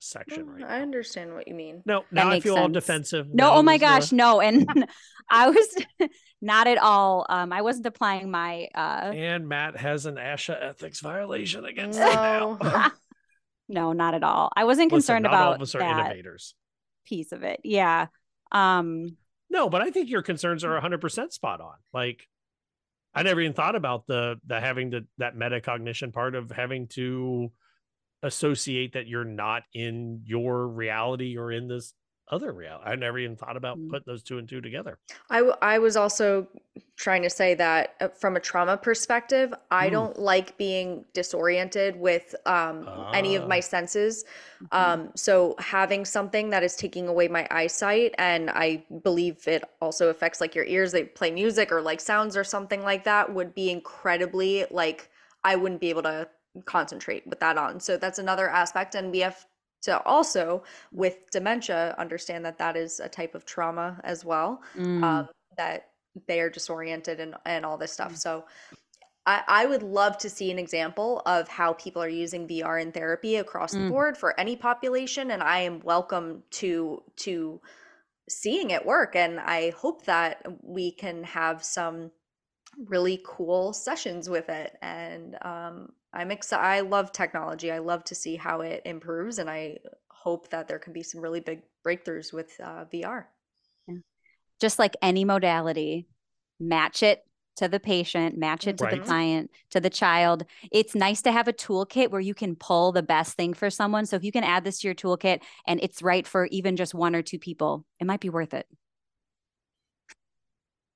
section Mm, right I understand what you mean. No, That now I makes feel all defensive. No, oh my there's no- gosh, no. And I was not at all. Um, I wasn't applying my uh And Matt has an ASHA ethics violation against him now. No. no, not at all. I wasn't Listen, concerned not all about of us are that innovators. piece of it. Yeah. Um, No, but I think your concerns are 100% spot on. Like I never even thought about the the having the that metacognition part of having to associate that you're not in your reality or in this other reality. I never even thought about Mm. putting those two and two together. I, w- I was also trying to say that uh, from a trauma perspective, I Mm. don't like being disoriented with um, any of my Ah. senses. Um, so having something that is taking away my eyesight, and I believe it also affects like your ears, they play music or like sounds or something like that, would be incredibly like I wouldn't be able to concentrate with that on. So that's another aspect, and we have to also with dementia understand that that is a type of trauma as well mm, um, that they are disoriented and, and all this stuff. So I, I would love to see an example of how people are using VR in therapy across the Mm. board for any population. And I am welcome to to seeing it work. And I hope that we can have some really cool sessions with it. And um, I'm excited. I love technology. I love to see how it improves. And I hope that there can be some really big breakthroughs with uh, VR. just like any modality, match it to the patient, match it to the client, to the child. It's nice to have a toolkit where you can pull the best thing for someone. So if you can add this to your toolkit and it's right for even just one or two people, it might be worth it.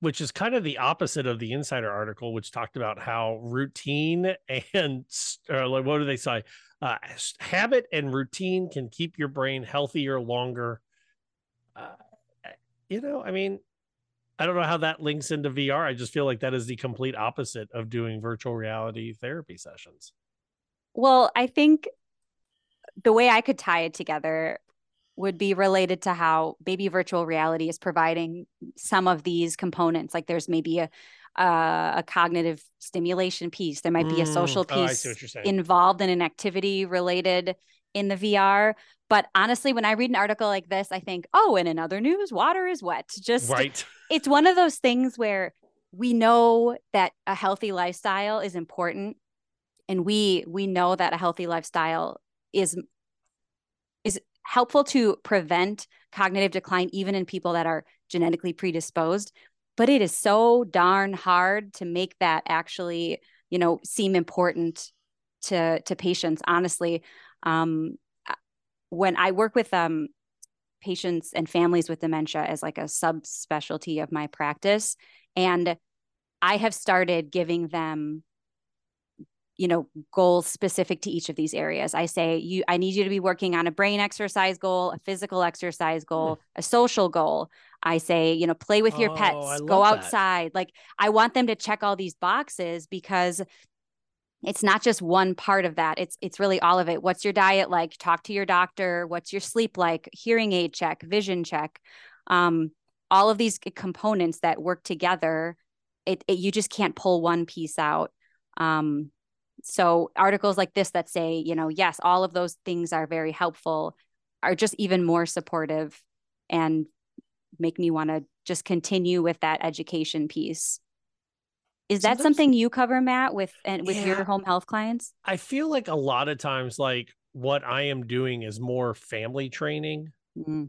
Which is kind of the opposite of the insider article which talked about how routine and or like what do they say? Uh, habit and routine can keep your brain healthier longer. Uh, you know i mean i don't know how that links into vr i just feel like that is the complete opposite of doing virtual reality therapy sessions. Well, I think the way I could tie it together would be related to how baby virtual reality is providing some of these components. Like there's maybe a uh, a cognitive stimulation piece. There might be a Mm, social oh, piece see what you're saying. involved in an activity related in the VR. But honestly, when I read an article like this, I think, oh, and in other news, water is wet. Just right it's one of those things where we know that a healthy lifestyle is important and we we know that a healthy lifestyle is helpful to prevent cognitive decline even in people that are genetically predisposed but it is so darn hard to make that actually you know seem important to to patients honestly. Um when i work with um patients and families with dementia as like a subspecialty of my practice and i have started giving them you know goals specific to each of these areas. I say you i need you to be working on a brain exercise goal a physical exercise goal a social goal. I say you know play with your Oh, pets. Go love that. outside. Like i want them to check all these boxes because it's not just one part of that. It's it's really all of it. What's your diet like? Talk to your doctor. What's your sleep like? Hearing aid check vision check. Um, all of these components that work together it, it you just can't pull one piece out. Um, so articles like this that say you know yes all of those things are very helpful are just even more supportive and make me want to just continue with that education piece is that Sometimes- something you cover matt with and with Yeah. your home health clients I feel like a lot of times, like what I am doing is more family training Mm.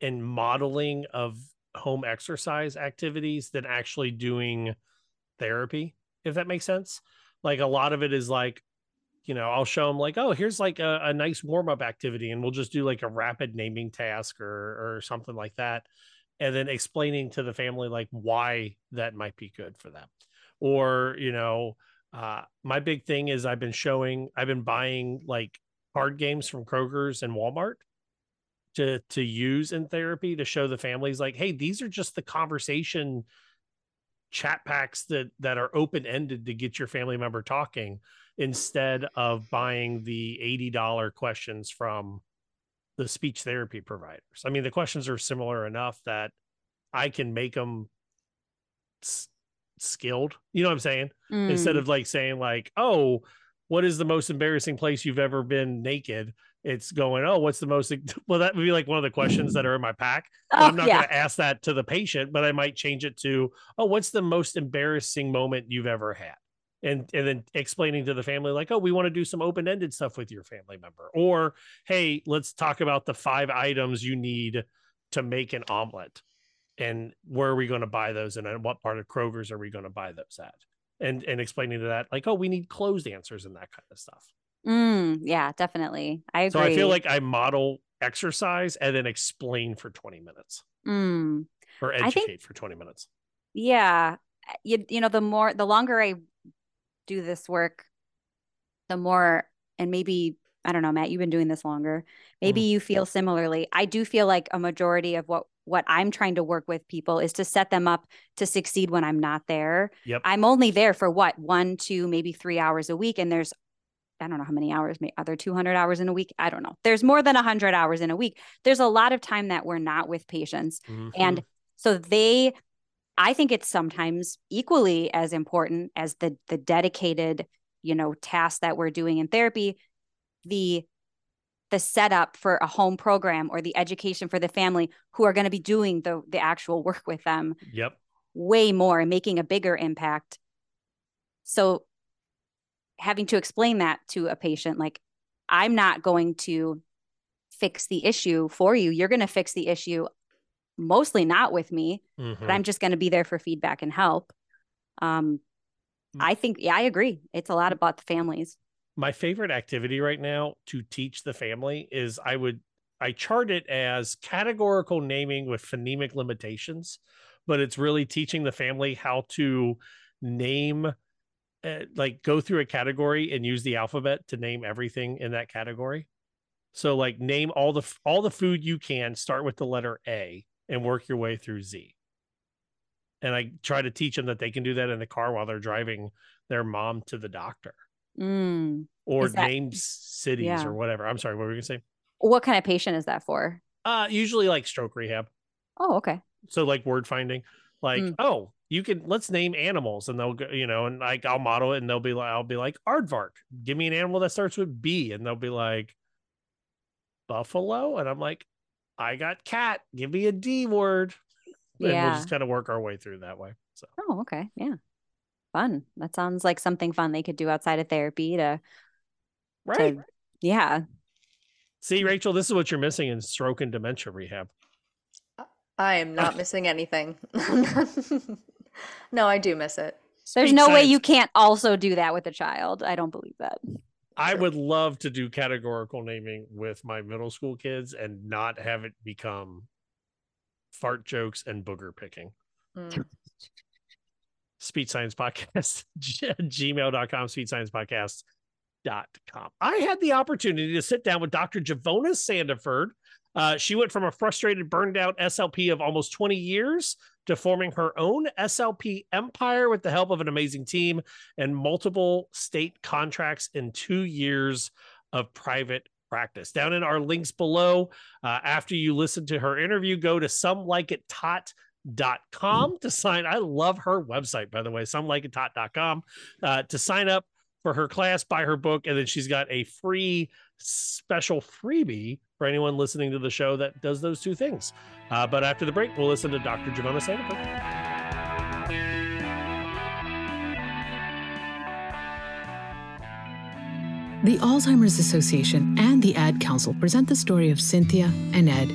and modeling of home exercise activities than actually doing therapy, if that makes sense. Like a lot of it is like, you know, I'll show them like, oh, here's like a, a nice warm up activity, and we'll just do like a rapid naming task or or something like that, and then explaining to the family like why that might be good for them, or you know, uh, my big thing is I've been showing, I've been buying like card games from Kroger's and Walmart to to use in therapy to show the families like, hey, these are just the conversation chat packs that that are open ended to get your family member talking instead of buying the $80 questions from the speech therapy providers. I mean, the questions are similar enough that I can make them s- skilled. You know what I'm saying? Mm. Instead of like saying like, "Oh, what is the most embarrassing place you've ever been naked?" It's going, "Oh, what's the most?" Well, that would be like one of the questions that are in my pack. Oh, I'm not yeah. going to ask that to the patient, but I might change it to, "Oh, what's the most embarrassing moment you've ever had?" and and then explaining to the family like oh we want to do some open-ended stuff with your family member or hey let's talk about the five items you need to make an omelet and where are we going to buy those and uh, what part of kroger's are we going to buy those at and and explaining to that like oh we need closed answers and that kind of stuff mm, yeah definitely i agree so i feel like i model exercise and then explain for 20 minutes mm. or educate think, for 20 minutes yeah you, you know the more the longer i do this work, the more, and maybe, I don't know, Matt, you've been doing this longer. Maybe mm. you feel similarly. I do feel like a majority of what what I'm trying to work with people is to set them up to succeed when I'm not there. Yep. I'm only there for what one, two, maybe three hours a week, and there's I don't know how many hours, maybe other 200 hours in a week. I don't know. There's more than 100 hours in a week. There's a lot of time that we're not with patients. Mm-hmm. And so they I think it's sometimes equally as important as the the dedicated, you know, task that we're doing in therapy, the the setup for a home program or the education for the family who are going to be doing the the actual work with them. Yep. Way more and making a bigger impact. So having to explain that to a patient like I'm not going to fix the issue for you. You're going to fix the issue mostly not with me, mm-hmm. but I'm just going to be there for feedback and help. Um, mm. I think, yeah, I agree. It's a lot about the families. My favorite activity right now to teach the family is I would, I chart it as categorical naming with phonemic limitations, but it's really teaching the family how to name uh, like go through a category and use the alphabet to name everything in that category. So like name all the all the food you can start with the letter A and work your way through Z. And I try to teach them that they can do that in the car while they're driving their mom to the doctor. Mm. Or that, name cities yeah. or whatever. I'm sorry, what were you gonna say? What kind of patient is that for? Uh usually like stroke rehab. Oh, okay. So like word finding. Like, mm. oh, you can let's name animals and they'll go, you know, and like I'll model it and they'll be like, I'll be like, aardvark, give me an animal that starts with B, and they'll be like buffalo. And I'm like, I got cat. Give me a D word. And yeah. we'll just kind of work our way through that way. So. Oh, okay. Yeah. Fun. That sounds like something fun they could do outside of therapy to. Right. To, yeah. See, Rachel, this is what you're missing in stroke and dementia rehab. I am not missing anything. no, I do miss it. There's no science. way you can't also do that with a child. I don't believe that. I would love to do categorical naming with my middle school kids and not have it become fart jokes and booger picking. Mm. Speech Science Podcast, gmail.com, speech science podcast. Dot com. I had the opportunity to sit down with Dr. Givona Sandiford. Uh, she went from a frustrated, burned out SLP of almost 20 years to forming her own SLP empire with the help of an amazing team and multiple state contracts in two years of private practice. Down in our links below, uh, after you listen to her interview, go to somelikeittot.com to sign. I love her website, by the way, somelikeittot.com uh, to sign up for her class, buy her book, and then she's got a free special freebie for anyone listening to the show that does those two things. Uh, but after the break, we'll listen to Dr. Givona Sandiford. The Alzheimer's Association and the Ad Council present the story of Cynthia and Ed.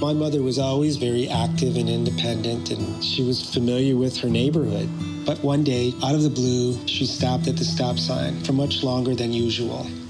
My mother was always very active and independent, and she was familiar with her neighborhood. But one day, out of the blue, she stopped at the stop sign for much longer than usual.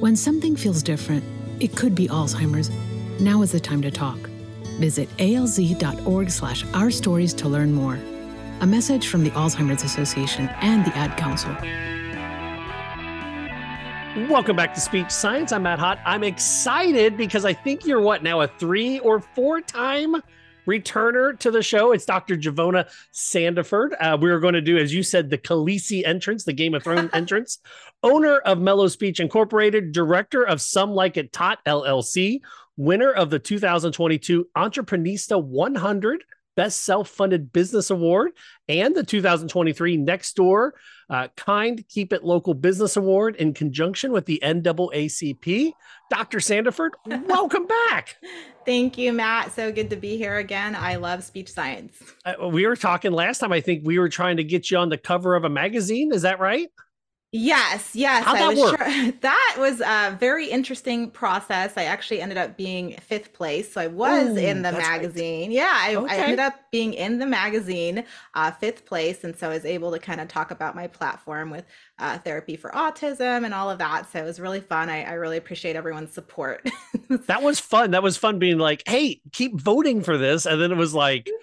When something feels different, it could be Alzheimer's. Now is the time to talk. Visit alz.org slash our stories to learn more. A message from the Alzheimer's Association and the Ad Council. Welcome back to Speech Science. I'm Matt Hott. I'm excited because I think you're what now a three or four time returner to the show. It's Dr. Givona Sandiford. Uh, we're going to do, as you said, the Khaleesi entrance, the Game of Thrones entrance. Owner of Mellow Speech Incorporated, director of Some Like It Tot LLC, winner of the 2022 Entreprenista 100 Best Self Funded Business Award and the 2023 Nextdoor uh, Kind Keep It Local Business Award in conjunction with the NAACP. Dr. Sandiford, welcome back. Thank you, Matt. So good to be here again. I love speech science. Uh, we were talking last time. I think we were trying to get you on the cover of a magazine. Is that right? Yes, yes. How'd that work? Sure, that was a very interesting process. I actually ended up being fifth place. So I was Ooh, in the that's right. magazine. Yeah, I, I ended up being in the magazine, uh, fifth place. And so I was able to kind of talk about my platform with uh, therapy for autism and all of that. So it was really fun. I, I really appreciate everyone's support. That was fun. That was fun being like, hey, keep voting for this. And then it was like,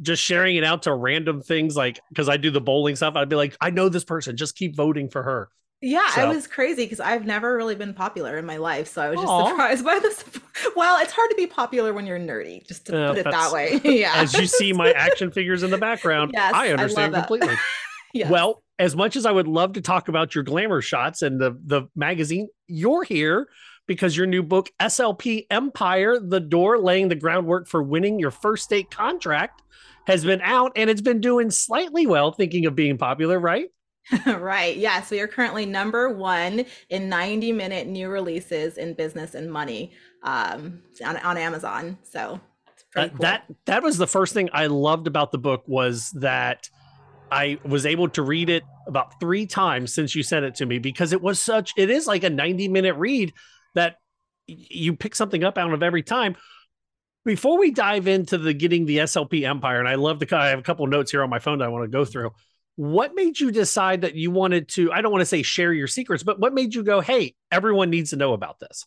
just sharing it out to random things like because I do the bowling stuff, I'd be like, I know this person, just keep voting for her. Yeah, So- it was crazy because I've never really been popular in my life. So I was just Aw. surprised by this. Well, it's hard to be popular when you're nerdy, just to Yeah, put it that way. yeah. As you see my action figures in the background, Yes, I I understand that. completely. Yes. Well, as much as I would love to talk about your glamour shots and the the magazine, you're here because your new book, SLP Empire: The Door, laying the groundwork for winning your first state contract, has been out and it's been doing slightly well. Thinking of being popular, right? right. Yes. We are currently number one in 90 minute new releases in business and money um, on, on Amazon. So Uh, cool. That that was the first thing I loved about the book was that I was able to read it about three times since you sent it to me because it was such it is like a 90 minute read that you pick something up out of every time. Before we dive into the getting the SLP empire, and I love the I have a couple notes here on my phone that I want to go through. What made you decide that you wanted to? I don't want to say share your secrets, but what made you go, "Hey, everyone needs to know about this"?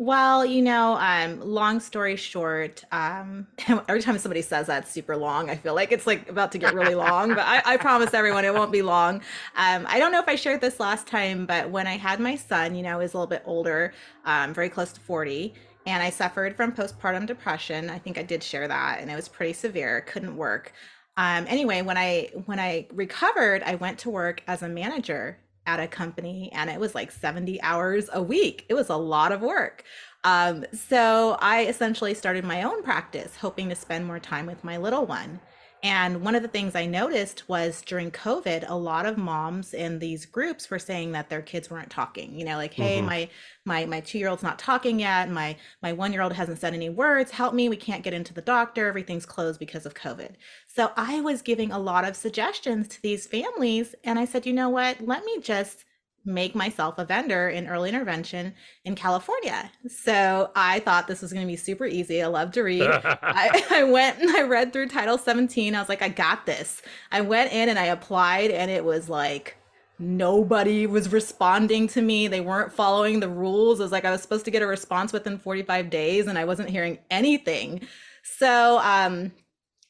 Well, you know, um, long story short, um, every time somebody says that it's super long, I feel like it's like about to get really long, but I, I promise everyone it won't be long. Um, I don't know if I shared this last time, but when I had my son, you know, I was a little bit older, um, very close to 40, and I suffered from postpartum depression. I think I did share that, and it was pretty severe, couldn't work. Um, anyway, when I when I recovered, I went to work as a manager at a company and it was like 70 hours a week. It was a lot of work. Um, so I essentially started my own practice, hoping to spend more time with my little one. And one of the things I noticed was during COVID, a lot of moms in these groups were saying that their kids weren't talking. You know, like, hey, Mhm. my my my two year old's not talking yet. My my one year old hasn't said any words. Help me. We can't get into the doctor. Everything's closed because of COVID. So I was giving a lot of suggestions to these families, and I said, you know what? Let me just make myself a vendor in early intervention in California. So I thought this was going to be super easy. I love to read. I, I went and I read through Title 17. I was like, I got this. I went in and I applied, and it was like, nobody was responding to me. They weren't following the rules. It was like I was supposed to get a response within 45 days, and I wasn't hearing anything. So, um,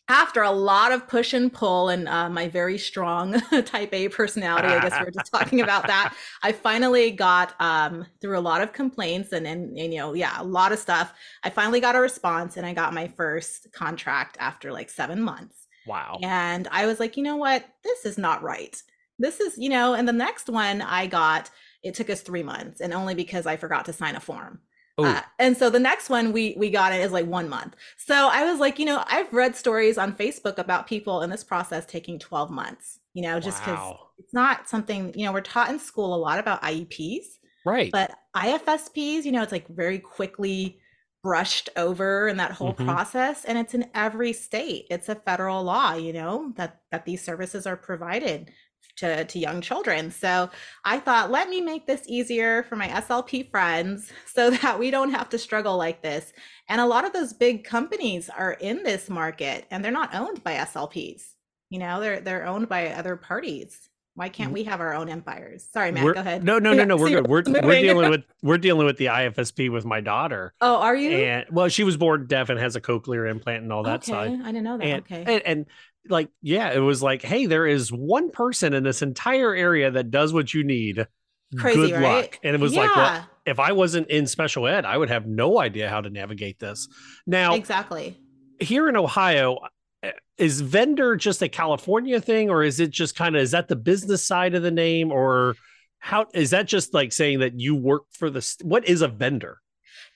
after a lot of push and pull and uh, my very strong type A personality, I guess we were just talking about that. I finally got um, through a lot of complaints and, and and you know yeah a lot of stuff. I finally got a response and I got my first contract after like seven months. Wow. And I was like, you know what? This is not right. This is, you know, and the next one I got, it took us three months and only because I forgot to sign a form. Uh, and so the next one we we got it is like one month. So I was like, you know, I've read stories on Facebook about people in this process taking 12 months, you know, just because Wow. it's not something, you know, we're taught in school a lot about IEPs. Right. But IFSPs, you know, it's like very quickly brushed over in that whole Mhm. process and it's in every state. It's a federal law, you know, that that these services are provided to to young children. So I thought, let me make this easier for my SLP friends so that we don't have to struggle like this. And a lot of those big companies are in this market and they're not owned by SLPs. You know, they're they're owned by other parties. Why can't mm-hmm. we have our own empires? Sorry, Matt, We're- go ahead. No, no, no, no. We're good. We're we're dealing with we're dealing with the IFSP with my daughter. Oh, are you? And well, she was born deaf and has a cochlear implant and all that okay, side. I didn't know that. And, okay. and and like yeah, it was like, hey, there is one person in this entire area that does what you need. Crazy, Good right? luck. And it was like, well, if I wasn't in special ed, I would have no idea how to navigate this. Now, exactly. here in Ohio, uh, is vendor just a California thing, or is it just kind of is that the business side of the name, or how is that just like saying that you work for the? What is a vendor?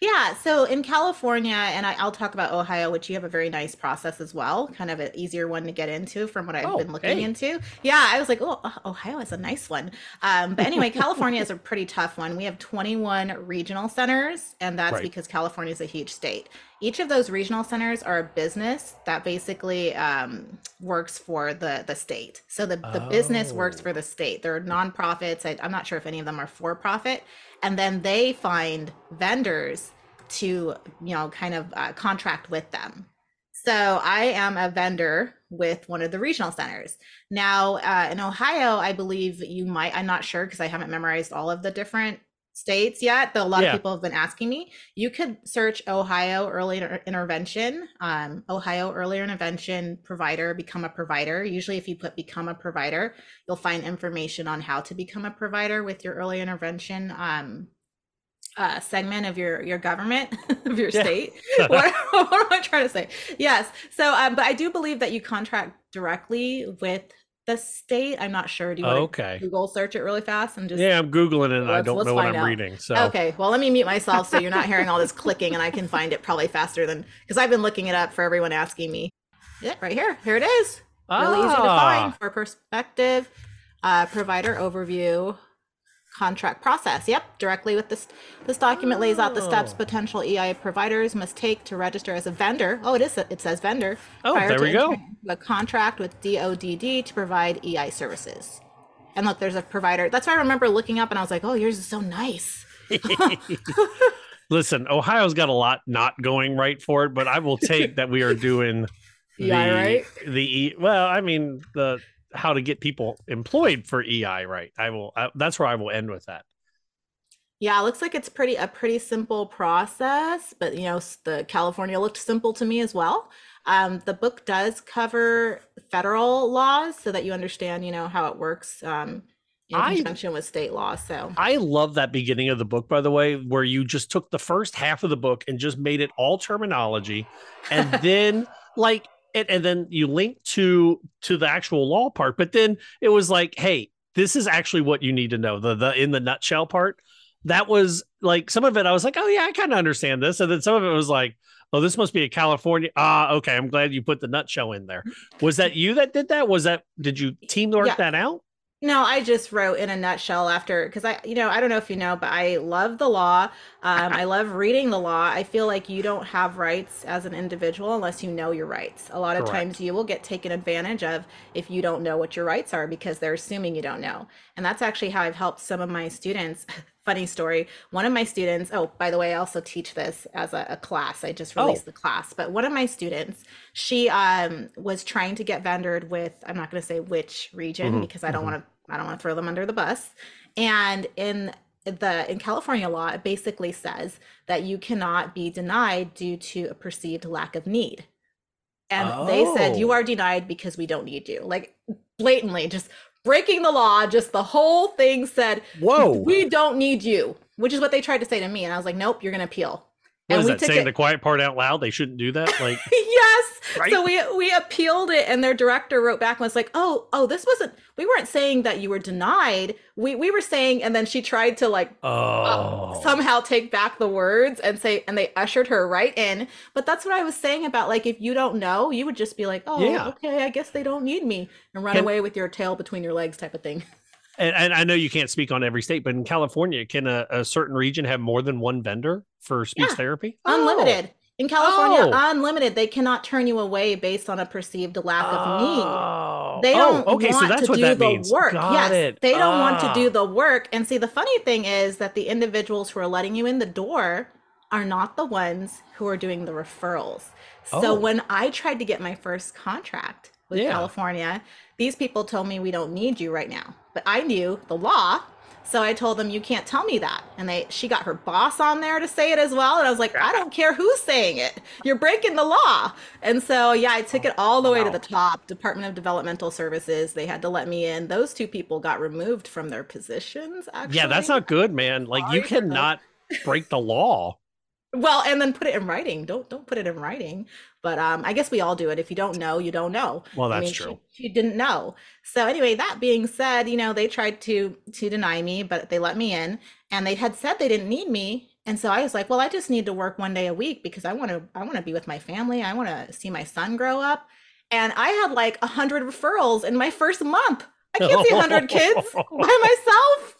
Yeah, so in California, and I, I'll talk about Ohio, which you have a very nice process as well, kind of an easier one to get into from what I've Oh, been looking hey. into. Yeah, I was like, oh, oh, Ohio is a nice one. Um, but anyway, California is a pretty tough one. We have 21 regional centers, and that's Right. because California is a huge state. Each of those regional centers are a business that basically um, works for the the state. So the, the business works Oh. for the state. They're nonprofits. I, I'm not sure if any of them are for profit, and then they find vendors to you know kind of uh, contract with them. So I am a vendor with one of the regional centers. Now uh, in Ohio, I believe you might. I'm not sure because I haven't memorized all of the different states yet. Though a lot Yeah. of people have been asking me. You could search Ohio early intervention, um, Ohio early intervention provider, become a provider. Usually, if you put become a provider, you'll find information on how to become a provider with your early intervention um, uh, segment of your your government of your Yeah. state. what, what am I trying to say? Yes. So, um, but I do believe that you contract directly with the state. I'm not sure. Do you want Okay. to Google search it really fast and just? Yeah, I'm googling it and I don't know what I'm out. reading. So Okay, well, let me mute myself so you're not hearing all this clicking and I can find it probably faster than because I've been looking it up for everyone asking me. Yeah, right here. Here it is. Really easy to Ah. find for perspective, uh, provider overview, contract process. Yep, directly with this. This document lays out the steps Oh. potential EI providers must take to register as a vendor. Oh, it is. It says vendor. Oh, there we go. A contract with DODD to provide EI services. And look, there's a provider. That's why I remember looking up and I was like, oh, yours is so nice. listen, Ohio's got a lot not going right for it, but I will take that we are doing the EI right? the E- well, I mean the how to get people employed for EI right. I will. I, that's where I will end with that. Yeah, it looks like it's pretty a pretty simple process, but you know, the California looked simple to me as well. Um, the book does cover federal laws so that you understand, you know, how it works um, in I- conjunction with state law. So I love that beginning of the book, by the way, where you just took the first half of the book and just made it all terminology, and then like and, and then you link to to the actual law part. But then it was like, hey, this is actually what you need to know. The the in the nutshell part. That was like some of it. I was like, oh yeah, I kind of understand this, and then some of it was like. Oh, this must be a California. Ah, okay. I'm glad you put the nutshell in there. Was that you that did that? Was that did you teamwork Yeah. that out? No, I just wrote in a nutshell after because I, you know, I don't know if you know, but I love the law. Um, I love reading the law. I feel like you don't have rights as an individual unless you know your rights. A lot of Correct. times you will get taken advantage of if you don't know what your rights are because they're assuming you don't know. And that's actually how I've helped some of my students. Funny story. One of my students, oh, by the way, I also teach this as a, a class. I just Oh. released the class, but one of my students, she um, was trying to get vendored with, I'm not going to say which region Mhm, because I don't mhm. want to I don't want to throw them under the bus. And in the in California law, it basically says that you cannot be denied due to a perceived lack of need. And they said you Oh. are denied because we don't need you. Like blatantly, just breaking the law. Just the whole thing said, Whoa. we don't need you," which is what they tried to say to me. And I was like, "Nope, you're going to appeal." What and is that? Saying it- the quiet part out loud? They shouldn't do that. Like, yes. Right? So we we appealed it, and their director wrote back and was like, "Oh, oh, this wasn't. We weren't saying that you were denied. We we were saying." And then she tried to like oh, somehow take back the words and say, and they ushered her right in. But that's what I was saying about like if you don't know, you would just be like, "Oh, Yeah. okay, I guess they don't need me," and run Can- away with your tail between your legs, type of thing. and, and I know you can't speak on every state, but in California, can a, a certain region have more than one vendor for speech Yeah. therapy? Unlimited. In California, Oh. unlimited. They cannot turn you away based on a perceived lack of Oh. need. They don't Oh, okay, so want that's to what do that the means. work. Got yes, it. they don't want to Ah. do the work. And see, the funny thing is that the individuals who are letting you in the door are not the ones who are doing the referrals. So Oh. when I tried to get my first contract with Yeah. California. These people told me we don't need you right now. But I knew the law. So I told them you can't tell me that. And they she got her boss on there to say it as well. And I was like, I don't care who's saying it. You're breaking the law. And so yeah, I took it all the way to the top. Department of Developmental Services. They had to let me in. Those two people got removed from their positions, actually. Yeah, that's not good, man. Like you Sorry for that. cannot break the law. well and then put it in writing don't don't put it in writing but um i guess we all do it. If you don't know you don't know. Well, I that's mean, true. she, she didn't know. So anyway that being said you know they tried to to deny me but they let me in and they had said they didn't need me and so i was like well i just need to work one day a week because i want to i want to be with my family. I want to see my son grow up. And i had like a hundred referrals in my first month. I can't see a hundred kids by myself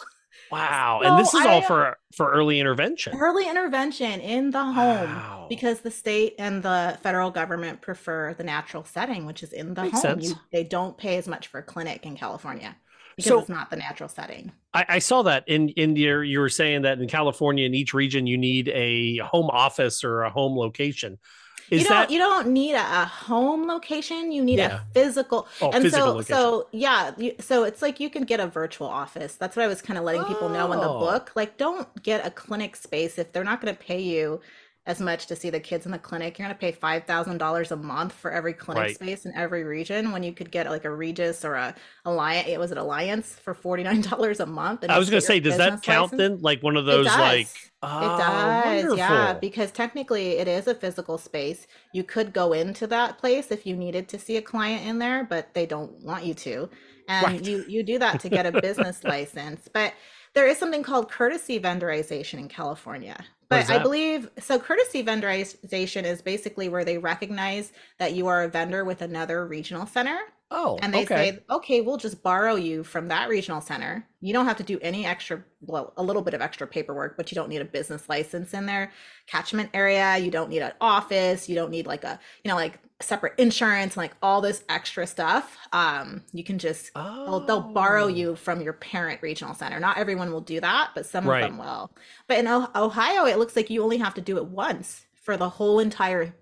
Wow. So and this is I, all for for early intervention. early intervention in the home because the state and the federal government prefer the natural setting which is in the Makes home. You, they don't pay as much for a clinic in california because So- it's not the natural setting I, I saw that in in your you were saying that in California in each region you need a home office or a home location. Is you don't that you don't need a, a home location you need Yeah. a physical Oh, and physical so location. so yeah you, so it's like you can get a virtual office that's what i was kind of letting people know in the Oh. book like don't get a clinic space if they're not going to pay you as much to see the kids in the clinic you're going to pay $5000 a month for every clinic Right. space in every region when you could get like a Regus or a alliance it was an alliance for $49 a month and I was gonna say, does that count license. then? Like one of It those like it oh, does, yeah, because technically it is a physical space. You could go into that place if you needed to see a client in there, but they don't want you to. And Right. you you do that to get a business license. But there is something called courtesy vendorization in California. But I believe so courtesy vendorization is basically where they recognize that you are a vendor with another regional center. Oh, And they okay. say, okay, we'll just borrow you from that regional center. You don't have to do any extra, well, a little bit of extra paperwork, but you don't need a business license in their catchment area. You don't need an office. You don't need like a, you know, like separate insurance, and like all this extra stuff. Um, you can just, they'll, they'll borrow Oh. you from your parent regional center. Not everyone will do that, but some Right. of them will. But in Ohio, it looks like you only have to do it once for the whole entire,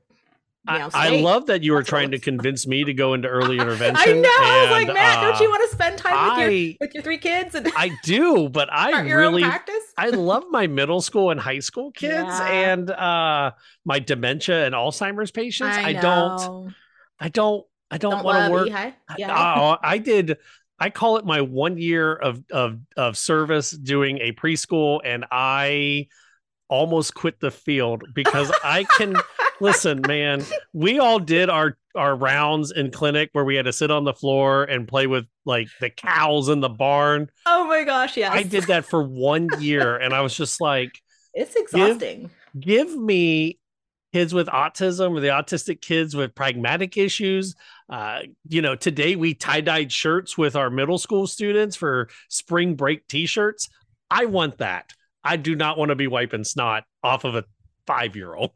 I, I love that you were trying to convince me to go into early intervention. I know. I was like, Matt, don't uh, you want to spend time with your I- with your three kids and I do, but I start your own really practice? I love my middle school and high school kids Yeah. and uh my dementia and Alzheimer's patients. I I, don't. I don't I don't, Don't want to work. Ehi? I- Yeah. oh, I did I call it my one year of of of service doing a preschool and I almost quit the field because I can listen, man. We all did our our rounds in clinic where we had to sit on the floor and play with like the cows in the barn. Oh my gosh, yes. I did that for one year and I was just like, It's exhausting. give me kids with autism or the autistic kids with pragmatic issues. Uh, you know, today we tie dyed shirts with our middle school students for spring break t shirts. I want that. I do not want to be wiping snot off of a five year old.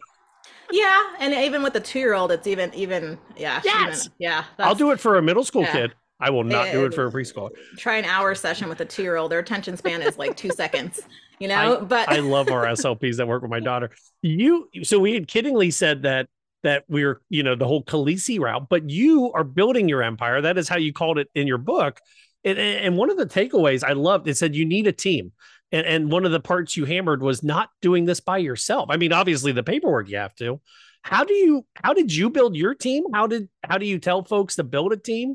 Yeah, and even with a two year old, it's even even yeah. Yes. even- yeah. I'll do it for a middle school yeah. kid. I will not do Eh, it for a preschool. Try an hour session with a two year old. Their attention span is like two seconds. You know, I, but I love our SLPs that work with my daughter. You so we had kiddingly said that that we're you know the whole Khaleesi route, but you are building your empire. That is how you called it in your book. And, and one of the takeaways I loved it said you need a team. And, and one of the parts you hammered was not doing this by yourself. I mean, obviously the paperwork you have to. How do you how did you build your team? How did how do you tell folks to build a team?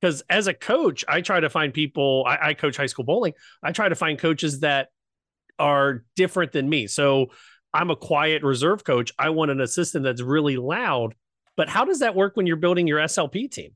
Because as a coach, I try to find people. I, I coach high school bowling. I try to find coaches that are different than me. So I'm a quiet reserve coach. I want an assistant that's really loud. But how does that work when you're building your SLP team?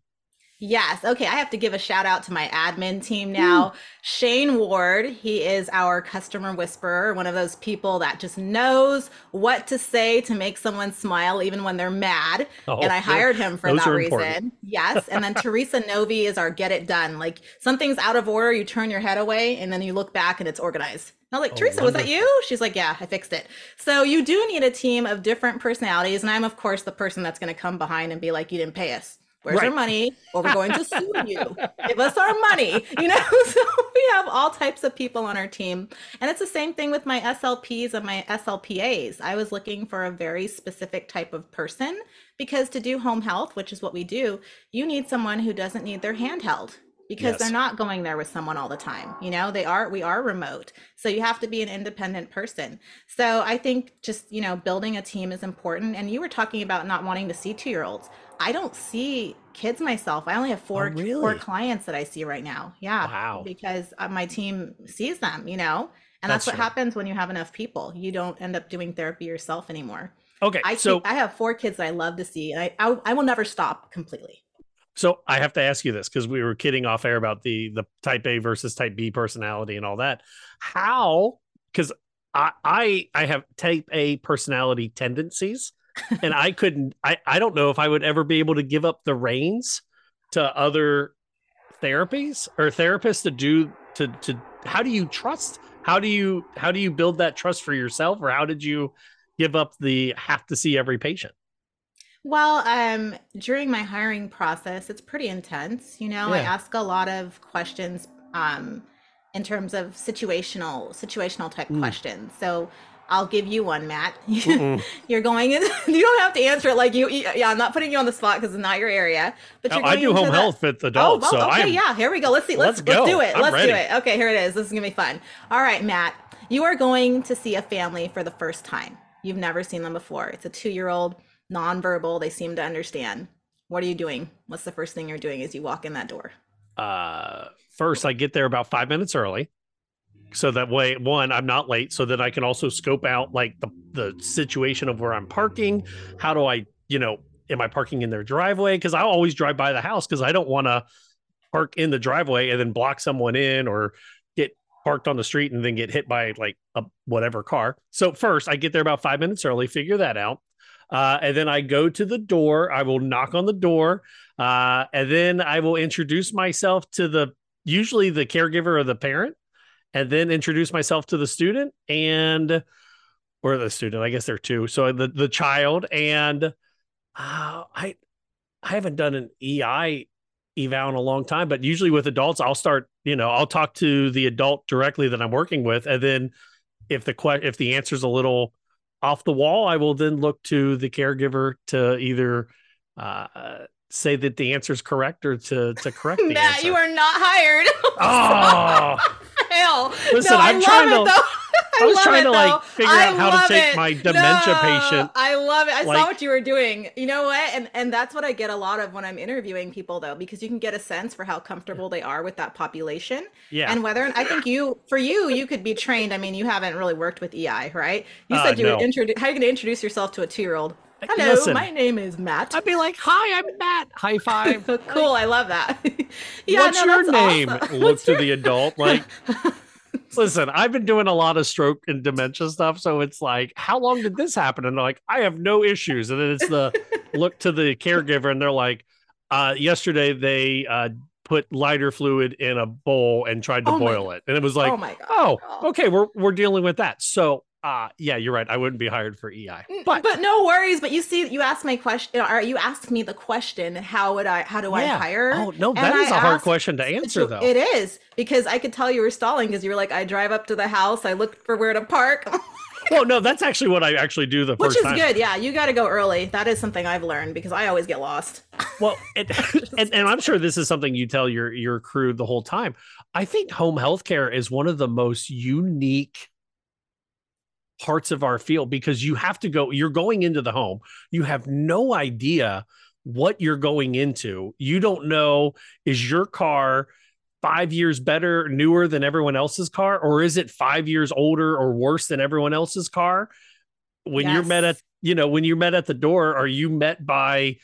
Yes. Okay. I have to give a shout out to my admin team now. Shane Ward, he is our customer whisperer, one of those people that just knows what to say to make someone smile even when they're mad. Oh, and I hired him for that reason. important. Yes. And then Teresa Novi is our get it done. Like something's out of order, you turn your head away and then you look back and it's organized. I was like, Oh, Teresa, was that you? She's like, yeah, I fixed it. So you do need a team of different personalities. And I'm, of course, the person that's going to come behind and be like, you didn't pay us. Where's our money? Or we're going to sue you. Give us our money. You know, so we we have all types of people on our team. And it's the same thing with my SLPs and my SLPAs. I was looking for a very specific type of person because to do home health, which is what we do, you need someone who doesn't need their hand held because yes. they're not going there with someone all the time you know they are we are remote so you have to be an independent person so i think just you know building a team is important and you were talking about not wanting to see two year olds i don't see kids myself i only have four oh, really? four clients that i see right now yeah wow. because uh, my team sees them you know and that's, that's what happens when you have enough people you don't end up doing therapy yourself anymore okay i so i have four kids that i love to see and I, I i will never stop completely so I have to ask you this because we were kidding off air about the the type A versus type B personality and all that. How? Because I, I I have type A personality tendencies, and I couldn't. I I don't know if I would ever be able to give up the reins to other therapies or therapists to do to to. How do you trust? How do you how do you build that trust for yourself, or how did you give up the have to see every patient? Well, um, during my hiring process, it's pretty intense. You know, I ask a lot of questions um, in terms of situational situational type Mm. questions. So I'll give you one, Matt. You're going in. You don't have to answer it like you. Yeah, I'm not putting you on the spot because it's not your area. But Oh, you're I going do home the- health with Oh, adults, well, so okay, I'm yeah. Here we go. Let's see. Let's Let's let's, do it. I'm let's ready. do it. Okay, here it is. This is gonna be fun. All right, Matt. You are going to see a family for the first time. You've never seen them before. It's a two-year-old, nonverbal. They seem to understand. What are you doing? What's the first thing you're doing as you walk in that door? uh first I get there about five minutes early. So that way, one, I'm not late. So that I can also scope out like the the situation of where I'm parking. How do I, you know, am I parking in their driveway? Because I always drive by the house because I don't want to park in the driveway and then block someone in or get parked on the street and then get hit by like a whatever car. So first, I get there about five minutes early, figure that out. Uh, and then I go to the door. I will knock on the door, uh, and then I will introduce myself to the usually the caregiver or the parent, and then introduce myself to the student and or the student. I guess they're two. So the the child and uh, I I haven't done an EI eval in a long time, but usually with adults, I'll start. You know, I'll talk to the adult directly that I'm working with, and then if the que- if the answer's a little off the wall, I will then look to the caregiver to either uh, say that the answer is correct or to to correct the Matt, answer. you are not hired. Oh, Hell. Listen, no, I I'm trying to- though. I was trying it, to like figure I out how to take it. my dementia No, patient. I love it. I like- saw what you were doing. You know what? And and that's what I get a lot of when I'm interviewing people though, because you can get a sense for how comfortable they are with that population. Yeah. And whether I think you for you, you could be trained. I mean, you haven't really worked with EI, right? You Uh, said you no. would introduce how are you gonna introduce yourself to a two year old? Hello, Listen. my name is Matt. I'd be like, "Hi, I'm Matt. High five. cool, I love that. yeah, What's no, your name? awesome. Look to the adult. Like, listen, I've been doing a lot of stroke and dementia stuff, so it's like, how long did this happen? And they're like, I have no issues. And then it's the look to the caregiver, and they're like, uh, yesterday they uh, put lighter fluid in a bowl and tried to Oh boil it, and it was like, Oh oh, okay, we're we're dealing with that. So, uh, yeah, you're right. I wouldn't be hired for EI, but but no worries. But you see, you asked my question, or you asked me the question, how would I, how do I hire? Oh no, And that is I a hard question to answer, though. It is because I could tell you were stalling because you were like, I drive up to the house, I look for where to park, well, no, that's actually what I actually do the which is time. good. Yeah, you got to go early. That is something I've learned because I always get lost. Well, and, and, and I'm sure this is something you tell your your crew the whole time. I think home healthcare is one of the most unique parts of our field because you have to go. You're going into the home. You have no idea what you're going into. You don't know is your car five years better, newer than everyone else's car, or is it five years older or worse than everyone else's car? When you're met at, you know, when you're met at the door, are you met by,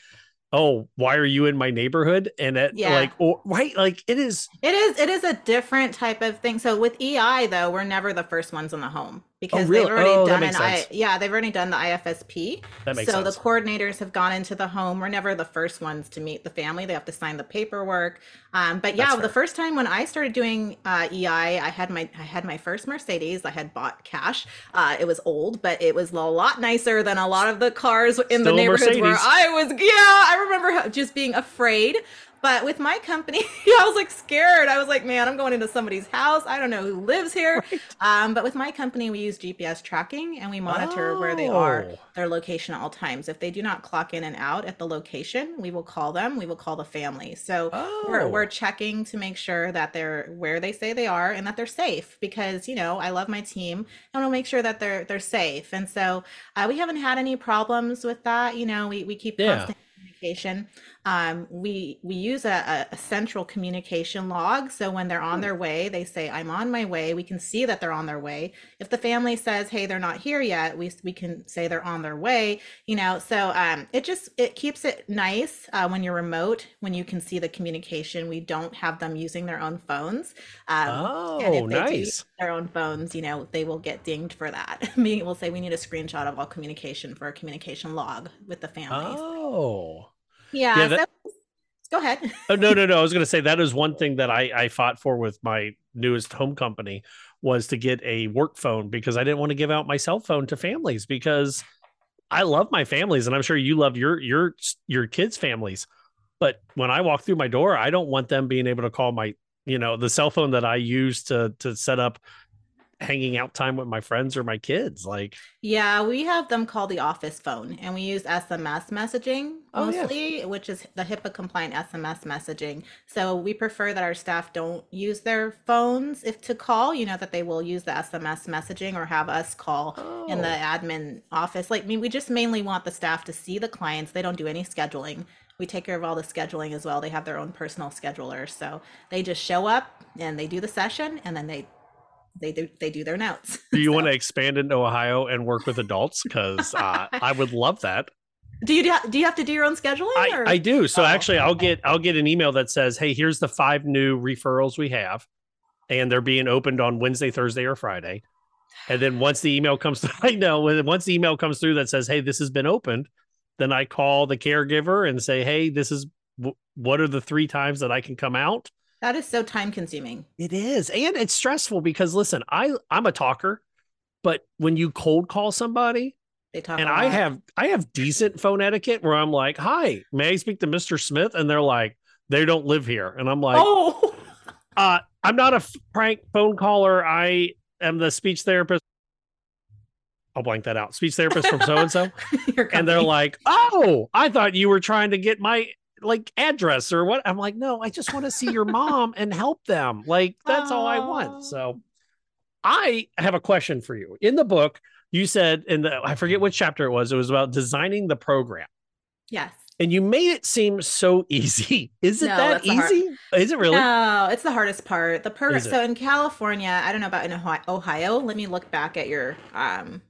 oh, why are you in my neighborhood? And at Yeah. like, or right, like it is. It is. It is a different type of thing. So with EI though, we're never the first ones in the home because really? they've already Oh, done an I. Yeah, they've already done the IFSP. That makes so sense. the coordinators have gone into the home. We're never the first ones to meet the family. They have to sign the paperwork. Um, but yeah, the first time when I started doing uh, EI, I had my I had my first Mercedes. I had bought cash. Uh, it was old, but it was a lot nicer than a lot of the cars in Still the neighborhoods where I was. Yeah, I remember just being afraid. But with my company, I was like scared. I was like, man, I'm going into somebody's house. I don't know who lives here. Right. Um, but with my company, we use GPS tracking and we monitor oh. where they are, oh. their location at all times. If they do not clock in and out at the location, we will call them. We will call the family. So oh. we're, we're checking to make sure that they're where they say they are and that they're safe because, you know, I love my team. I want to make sure that they're, they're safe. And so uh, we haven't had any problems with that. You know, we, we keep yeah. constant communication um, we we use a, a, central communication log. So when they're on their way they say i'm on my way. We can see that they're on their way. If the family says hey they're not here yet we, we can say they're on their way you know? So um, it just it keeps it nice uh, when you're remote when you can see the communication. We don't have them using their own phones um, oh and if they nice. their own phones you know they will get dinged for that. We will say we need a screenshot of all communication for a communication log with the families oh yeah. yeah that... go ahead. oh, no, no, no. I was going to say that is one thing that I, I fought for with my newest home company was to get a work phone because I didn't want to give out my cell phone to families because I love my families and I'm sure you love your your your kids' families. But when I walk through my door, I don't want them being able to call my, you know, the cell phone that I use to to set up hanging out time with my friends or my kids like yeah we have them call the office phone and we use sms messaging oh, mostly oh, which is the hipaa compliant sms messaging. So we prefer that our staff don't use their phones if to call you know that they will use the sms messaging or have us call oh. in the oh. admin office. Like I mean, we just mainly want the staff to see the clients. They don't do any scheduling. We take care of all the scheduling as well. They have their own personal scheduler. So they just show up and they do the session and then they they do they do their notes. Do you so. want to expand into Ohio and work with adults? Because uh, I would love that. Do you do you have to do your own scheduling? I, I do. So oh, actually, okay. I'll get I'll get an email that says, "Hey, here's the five new referrals we have, and they're being opened on Wednesday, Thursday, or Friday." And then once the email comes through, I know once the email comes through that says, "Hey, this has been opened," then I call the caregiver and say, "Hey, this is what are the three times that I can come out?" That is so time consuming. It is. And it's stressful because listen, I I'm a talker, but when you cold call somebody, they talk and I have I have decent phone etiquette where I'm like, "Hi, may I speak to Mr. Smith?" and they're like, "They don't live here." And I'm like, "Oh, uh, I'm not a prank phone caller. I am the speech therapist." I'll blank that out. Speech therapist from so and so. And they're like, "Oh, I thought you were trying to get my like address or what. I'm like, no, I just want to see your mom and help them. Like that's all I want. So I have a question for you. In the book, you said in the I forget which chapter it was, it was about designing the program. Yes. And you made it seem so easy. Is it no, that easy? Hard- Is it really? No, it's the hardest part. The program. So in California, I don't know about in Ohio. Let me look back at your um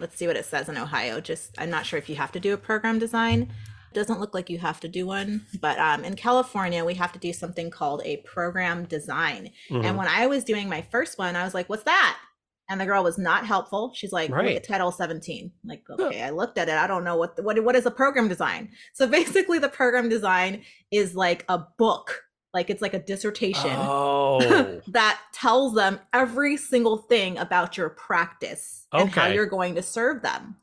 let's see what it says in Ohio. Just I'm not sure if you have to do a program design. Doesn't look like you have to do one, but um, in California, we have to do something called a program design. Mm-hmm. And when I was doing my first one, I was like, what's that? And the girl was not helpful. She's like, right. look at Title 17. I'm like, okay, I looked at it. I don't know what, the, what, what is a program design? So basically, the program design is like a book like it's like a dissertation oh. that tells them every single thing about your practice okay. and how you're going to serve them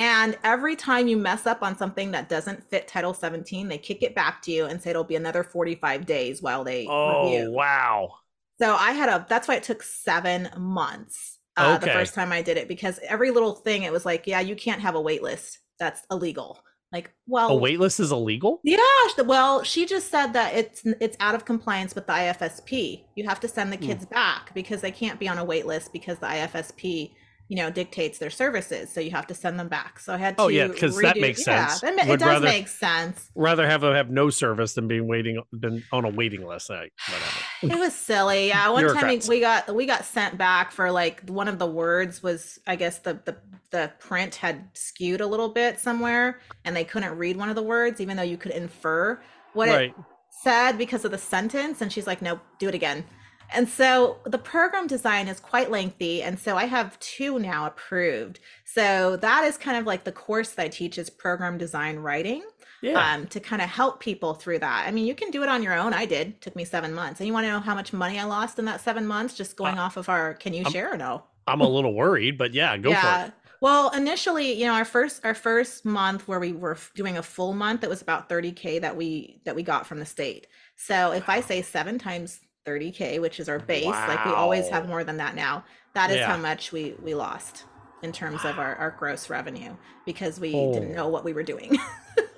and every time you mess up on something that doesn't fit Title 17, they kick it back to you and say it'll be another 45 days while they oh, review. wow. So I had a, that's why it took seven months uh, okay. the first time I did it because every little thing, it was like, yeah, you can't have a wait list. That's illegal. Like, well, a wait list is illegal. Yeah. Well, she just said that it's it's out of compliance with the IFSP. You have to send the hmm. kids back because they can't be on a wait list because the IFSP you know dictates their services so you have to send them back. So i had oh, to oh yeah because that makes yeah, sense. it, it does rather, make sense. rather have them have no service than being waiting than on a waiting list like, it was silly. Yeah one time we got we got sent back for like one of the words was i guess the the the print had skewed a little bit somewhere and they couldn't read one of the words even though you could infer what right. it said because of the sentence and she's like nope do it again and so the program design is quite lengthy. And so I have two now approved. So that is kind of like the course that I teach is program design writing. Yeah. Um, to kind of help people through that. I mean, you can do it on your own. I did. It took me seven months. And you want to know how much money I lost in that seven months just going uh, off of our can you I'm, share or no? I'm a little worried, but yeah, go yeah. for it. Well, initially, you know, our first our first month where we were doing a full month, it was about 30k that we that we got from the state. So if I say seven times 30K, which is our base, wow. like we always have more than that now, that is yeah. how much we, we lost in terms wow. of our, our gross revenue because we oh. didn't know what we were doing.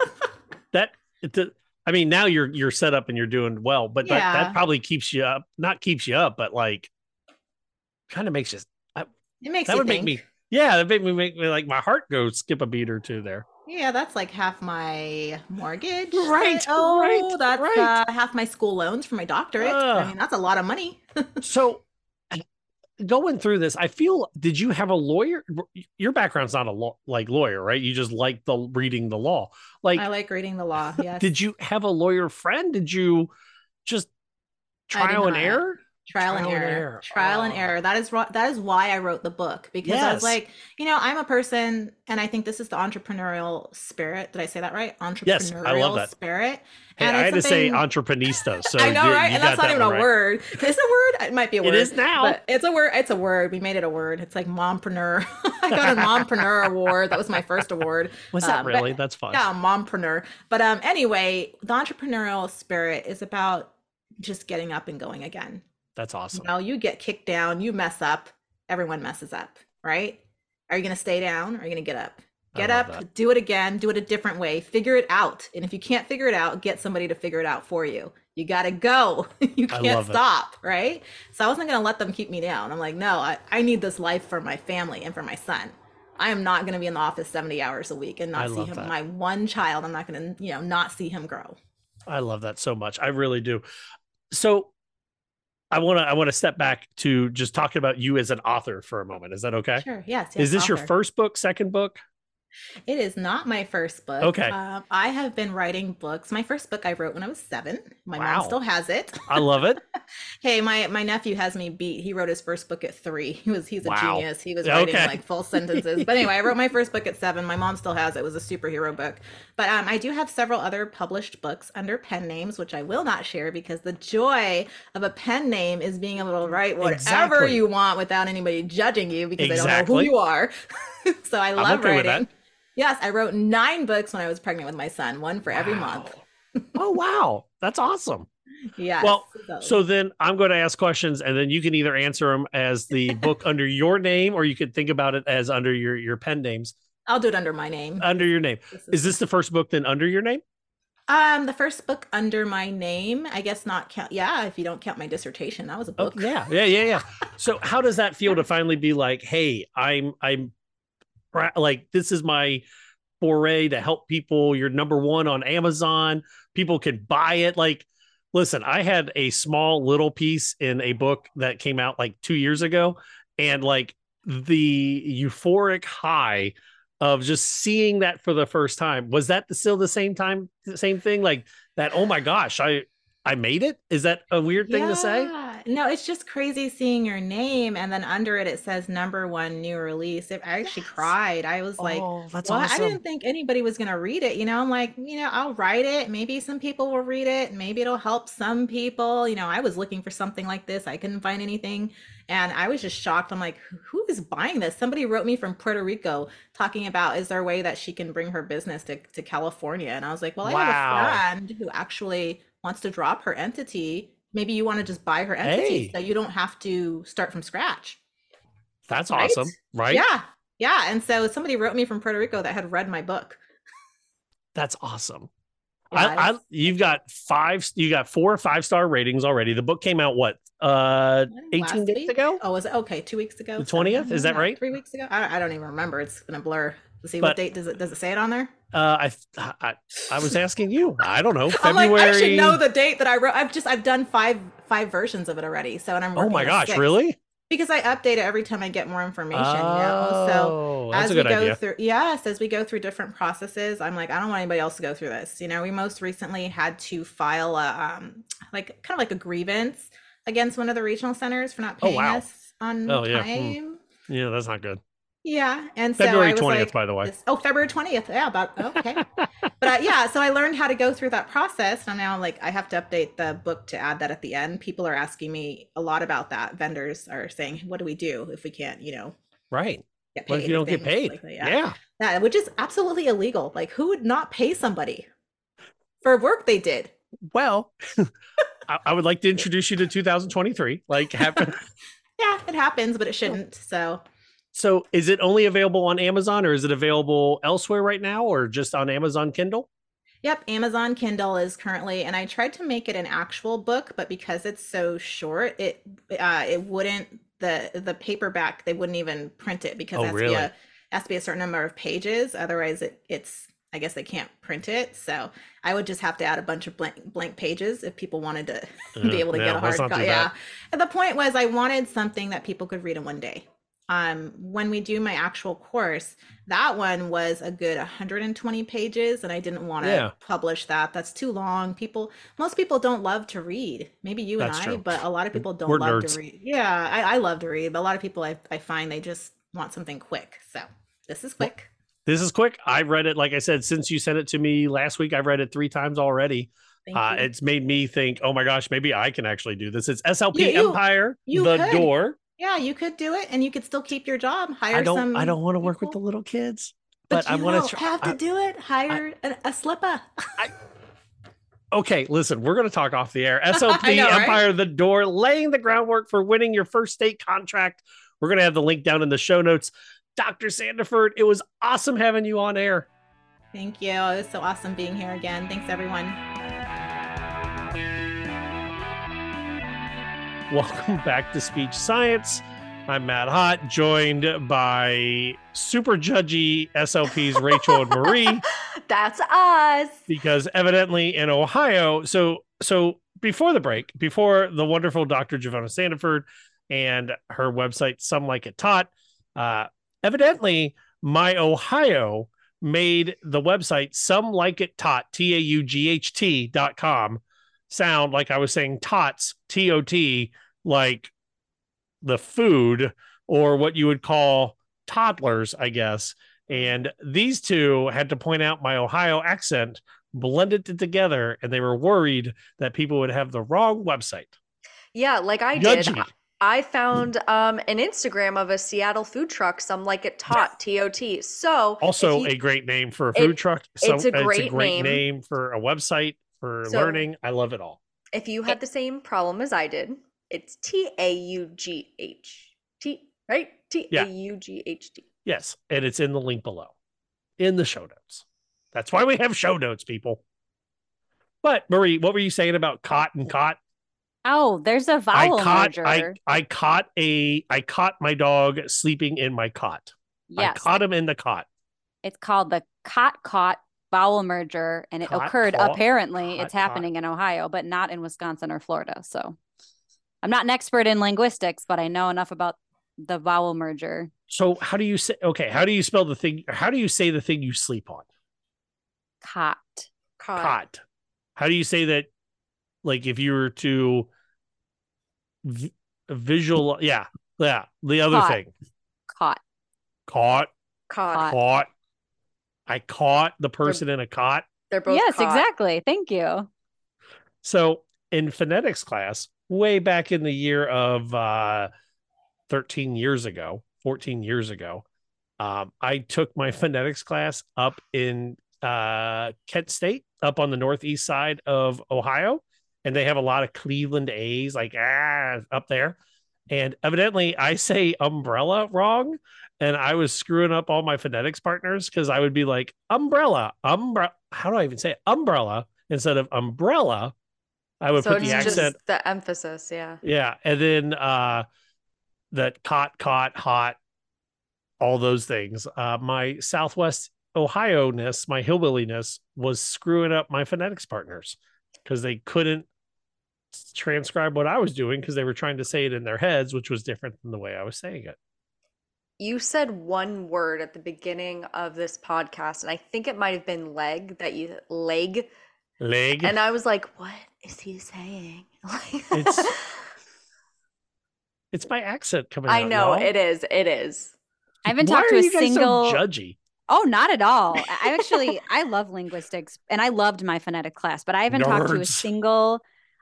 that, I mean, now you're, you're set up and you're doing well, but yeah. that, that probably keeps you up, not keeps you up, but like kind of makes you, I, it makes that would think. make me, yeah, that make me make me like my heart go skip a beat or two there. Yeah, that's like half my mortgage. Right. Oh, right, that's right. Uh, half my school loans for my doctorate. Uh, I mean, that's a lot of money. so, going through this, I feel. Did you have a lawyer? Your background's not a law, like lawyer, right? You just like the reading the law. Like I like reading the law. Yes. Did you have a lawyer friend? Did you just trial and error? Trial, trial and, error. and, error. trial oh. and error. That is that is why i wrote the book because yes. i was like you know i'm a person and i think this is the entrepreneurial spirit. Did i say that right? Entrepreneurial yes, I love that. spirit? Hey, and i had to say entrepreneurista so i know right? and that's not even a right. word. It's a word? It might be a word it is now. it's a word it's a word. We made it a word. It's like mompreneur. I got a mompreneur award. That was my first award. Was that um, really? But, that's fun. yeah mompreneur. But um anyway the entrepreneurial spirit is about just getting up and going again that's awesome. You know, you get kicked down, you mess up, everyone messes up, right? Are you going to stay down? Or are you going to get up? Get up, that. do it again, do it a different way, figure it out. And if you can't figure it out, get somebody to figure it out for you. You got to go. you can't stop, it. right? So I wasn't going to let them keep me down. I'm like, no, I, I need this life for my family and for my son. I am not going to be in the office 70 hours a week and not I see him, that. my one child. I'm not going to, you know, not see him grow. I love that so much. I really do. So I want to I want to step back to just talking about you as an author for a moment. Is that okay? Sure. Yes. yes Is this author. your first book, second book? It is not my first book. Okay. Um, I have been writing books. My first book I wrote when I was seven. My wow. mom still has it. I love it. hey, my my nephew has me beat. He wrote his first book at three. He was he's a wow. genius. He was writing okay. like full sentences. but anyway, I wrote my first book at seven. My mom still has it. It was a superhero book. But um, I do have several other published books under pen names, which I will not share because the joy of a pen name is being able to write whatever exactly. you want without anybody judging you because exactly. they don't know who you are. so I love okay writing. Yes, I wrote nine books when I was pregnant with my son, one for every month. oh wow, that's awesome. Yeah. Well, so. so. then I'm going to ask questions, and then you can either answer them as the book under your name, or you could think about it as under your your pen names. I'll do it under my name. Under your name. This is, is this the first book then under your name? Um, the first book under my name, I guess not count. Yeah, if you don't count my dissertation, that was a oh, book. Oh, yeah, yeah, yeah, yeah. so how does that feel to finally be like, hey, I'm I'm like this is my foray to help people. You're number one on Amazon. People can buy it. Like, listen, I had a small little piece in a book that came out like two years ago, and like the euphoric high of just seeing that for the first time was that still the same time the same thing like that oh my gosh i i made it is that a weird thing yeah. to say no, it's just crazy seeing your name and then under it it says number one new release. I actually yes. cried. I was like, oh, that's well, awesome. I didn't think anybody was gonna read it. You know, I'm like, you know, I'll write it. Maybe some people will read it. Maybe it'll help some people. You know, I was looking for something like this. I couldn't find anything. And I was just shocked. I'm like, who is buying this? Somebody wrote me from Puerto Rico talking about is there a way that she can bring her business to, to California? And I was like, well, I wow. have a friend who actually wants to drop her entity maybe you want to just buy her entity hey. so you don't have to start from scratch. That's right? awesome, right? Yeah. Yeah. And so somebody wrote me from Puerto Rico that had read my book. That's awesome. I, I, you've got five, you got four or five star ratings already. The book came out what, uh, 18 days week? ago? Oh, was it okay? Two weeks ago? The 20th? Is that right? Three weeks ago? I, I don't even remember. It's gonna blur. Let's see but, what date does it, does it say it on there? Uh, I, I, I was asking you. I don't know. February. I'm like, I should know the date that I wrote. I've just I've done five five versions of it already. So and I'm oh my gosh, really? Because I update it every time I get more information. Oh, you know? So oh, as we go idea. through, yes, as we go through different processes, I'm like, I don't want anybody else to go through this. You know, we most recently had to file a um like kind of like a grievance against one of the regional centers for not paying oh, wow. us on oh, yeah. Hmm. time. Yeah, that's not good. Yeah, and so February twentieth, like, by the way. This, oh, February twentieth. Yeah, about okay. but uh, yeah, so I learned how to go through that process, and now like I have to update the book to add that at the end. People are asking me a lot about that. Vendors are saying, "What do we do if we can't?" You know, right? Get paid what if you don't get paid? Like yeah. yeah, yeah, which is absolutely illegal. Like, who would not pay somebody for work they did? well, I, I, would like to introduce you to 2023. Like, happen. yeah, it happens, but it shouldn't. So, so is it only available on Amazon, or is it available elsewhere right now, or just on Amazon Kindle? Yep, Amazon Kindle is currently, and I tried to make it an actual book, but because it's so short, it uh, it wouldn't the the paperback they wouldn't even print it because oh, it has, really? to be a, has to be a certain number of pages. Otherwise, it it's I guess they can't print it. So I would just have to add a bunch of blank blank pages if people wanted to uh, be able to yeah, get a hard copy. Yeah. And the point was I wanted something that people could read in one day. Um, when we do my actual course, that one was a good 120 pages, and I didn't want to yeah. publish that. That's too long. People, most people don't love to read. Maybe you That's and I, true. but a lot of people don't We're love nerds. to read. Yeah, I, I love to read, but a lot of people I, I find they just want something quick. So this is quick. This is quick. I've read it, like I said, since you sent it to me last week. I've read it three times already. Uh, it's made me think, oh my gosh, maybe I can actually do this. It's SLP you, you, Empire, you the could. door. Yeah, you could do it, and you could still keep your job. Hire I don't. Some I don't want to work with the little kids, but, but I want to have to do it. Hire I, a, a slipper. I, okay, listen, we're going to talk off the air. SLP know, Empire, right? the door, laying the groundwork for winning your first state contract. We're going to have the link down in the show notes. Dr. Sandiford, it was awesome having you on air. Thank you. It was so awesome being here again. Thanks, everyone. Welcome back to Speech Science. I'm Matt Hott, joined by super judgy SLPs Rachel and Marie. That's us. Because evidently in Ohio, so so before the break, before the wonderful Dr. Givona Sandiford and her website, Some Like It Taught, uh, evidently my Ohio made the website some like it taught t-a-u-g-h-t dot com sound like i was saying tots t-o-t like the food or what you would call toddlers i guess and these two had to point out my ohio accent blended it together and they were worried that people would have the wrong website yeah like i Judgy. did I found um, an Instagram of a Seattle food truck. Some like it tot T O T. So also you, a great name for a food it, truck. So it's a great, it's a great name. name. for a website for so learning. I love it all. If you had the same problem as I did, it's T A U G H T right T A U G H T. Yes, and it's in the link below, in the show notes. That's why we have show notes, people. But Marie, what were you saying about cot and cot? Oh, there's a vowel I caught, merger. I, I caught a I caught my dog sleeping in my cot. Yes. I caught him in the cot. It's called the cot caught vowel merger and it caught, occurred caught, apparently caught, it's happening in Ohio but not in Wisconsin or Florida. So I'm not an expert in linguistics, but I know enough about the vowel merger. So how do you say okay, how do you spell the thing how do you say the thing you sleep on? Cot. Cot. Cot. How do you say that like if you were to v- visual, yeah, yeah, the other caught. thing, caught, caught, caught, caught. I caught the person they're, in a cot. They're both yes, caught. exactly. Thank you. So in phonetics class, way back in the year of uh, 13 years ago, 14 years ago, um, I took my phonetics class up in uh, Kent State, up on the northeast side of Ohio and they have a lot of Cleveland A's like ah up there. And evidently I say umbrella wrong. And I was screwing up all my phonetics partners because I would be like umbrella, umbrella. How do I even say it? umbrella instead of umbrella? I would so put the accent, the emphasis, yeah, yeah, and then uh, that caught, caught, hot, all those things. Uh, my Southwest Ohio ness, my hillbilliness, was screwing up my phonetics partners because they couldn't transcribe what I was doing because they were trying to say it in their heads, which was different than the way I was saying it. You said one word at the beginning of this podcast, and I think it might have been leg that you leg. Leg. And I was like, what is he saying? it's it's my accent coming I know it is. It is. I haven't Why talked to a single so judgy. Oh, not at all. I actually I love linguistics and I loved my phonetic class, but I haven't Nerds. talked to a single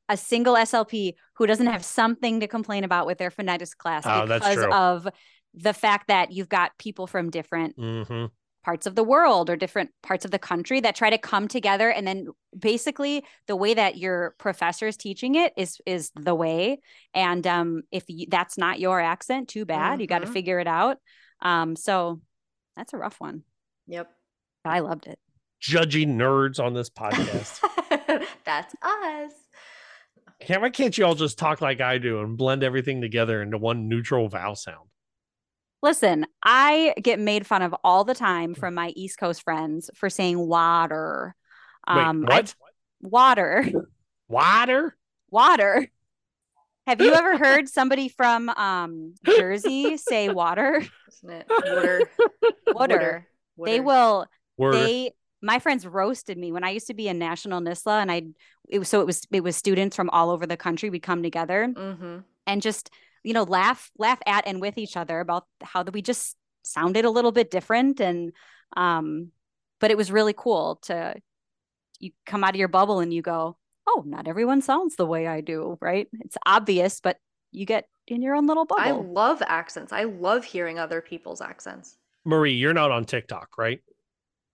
a single SLP who doesn't have something to complain about with their phonetics class oh, because of the fact that you've got people from different mm-hmm. parts of the world or different parts of the country that try to come together. And then basically the way that your professor is teaching it is is the way. And um if you, that's not your accent too bad. Mm-hmm. you got to figure it out. Um so that's a rough one. Yep. I loved it. Judging nerds on this podcast. That's us. Can't, why can't you all just talk like I do and blend everything together into one neutral vowel sound? Listen, I get made fun of all the time from my East Coast friends for saying water. Um, Wait, what? I, water. Water? Water. Have you ever heard somebody from um, Jersey say water? Isn't it? Water. Water. water. They will. Word. They my friends roasted me when I used to be a national NSSLHA and I it was so it was it was students from all over the country we'd come together mm-hmm. and just you know laugh laugh at and with each other about how we just sounded a little bit different and um but it was really cool to you come out of your bubble and you go oh not everyone sounds the way I do right it's obvious but you get in your own little bubble I love accents I love hearing other people's accents Marie you're not on TikTok right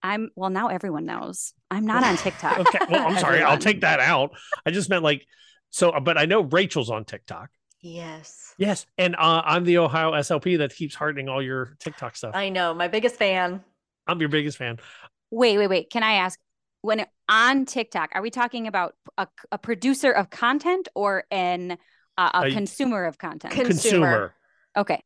I'm well now everyone knows. I'm not on TikTok. okay. Well, I'm sorry. I'll take that out. I just meant like so but I know Rachel's on TikTok. Yes. Yes. And uh, I'm the Ohio SLP that keeps hardening all your TikTok stuff. I know. My biggest fan. I'm your biggest fan. Wait, wait, wait. Can I ask when on TikTok, are we talking about a, a producer of content or an uh, a, a, consumer of content? Consumer. consumer. Okay.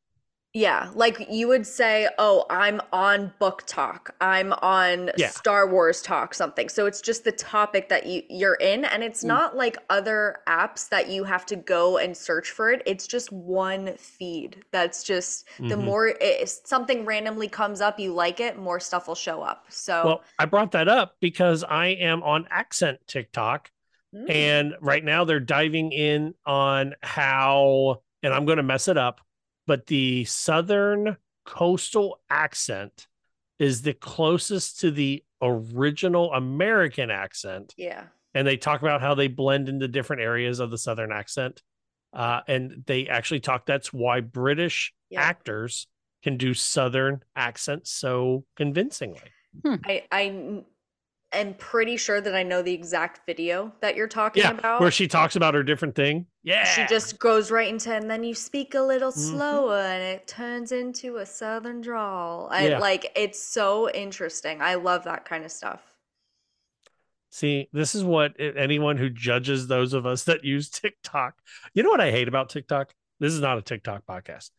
Yeah, like you would say, "Oh, I'm on book talk. I'm on Yeah. Star Wars Talk something." So it's just the topic that you you're in and it's Mm. not like other apps that you have to go and search for it. It's just one feed. That's just the Mhm. more it, something randomly comes up, you like it, more stuff will show up. So Well, I brought that up because I am on Accent TikTok, Mm. and right now they're diving in on how, and I'm going to mess it up, but the Southern coastal accent is the closest to the original American accent. yeah. And they talk about how they blend into different areas of the Southern accent. Uh, and they actually talk that's why British Yeah. actors can do Southern accents so convincingly. I I am pretty sure that I know the exact video that you're talking Yeah, about. where she talks about her different thing. Yeah. She just goes right into, and then you speak a little Mhm. slower, and it turns into a southern drawl. I Yeah. like it's so interesting. I love that kind of stuff. See, this is what anyone who judges those of us that use TikTok. You know what I hate about TikTok? This is not a TikTok podcast.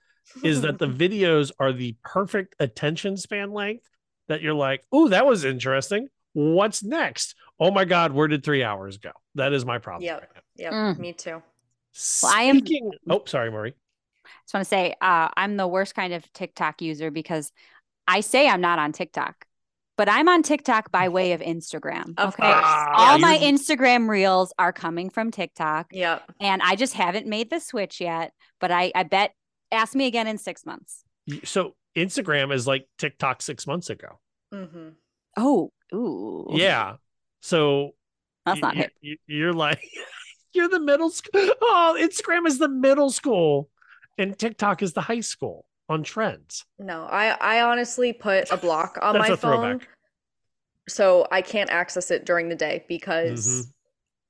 Is that the videos are the perfect attention span length that you're like, "Oh, that was interesting. What's next? Oh my god, where did 3 hours go?" That is my problem. Yeah. right now. Yep. Mm. Me too. Well, I am- Oh, sorry, Marie. I just want to say uh, I'm the worst kind of TikTok user because I say I'm not on TikTok, but I'm on TikTok by way of Instagram. Of okay. course. All Yeah, my you're- Instagram reels are coming from TikTok. Yep. And I just haven't made the switch yet. But I, I bet ask me again in six months. So, Instagram is like TikTok 6 months ago. Mm-hmm. Oh, ooh. Yeah. So That's not y- hip. y- You're like, you're the middle school. Oh, Instagram is the middle school, and TikTok is the high school on trends. No, I I honestly put a block on my phone, throwback. so I can't access it during the day because Mhm.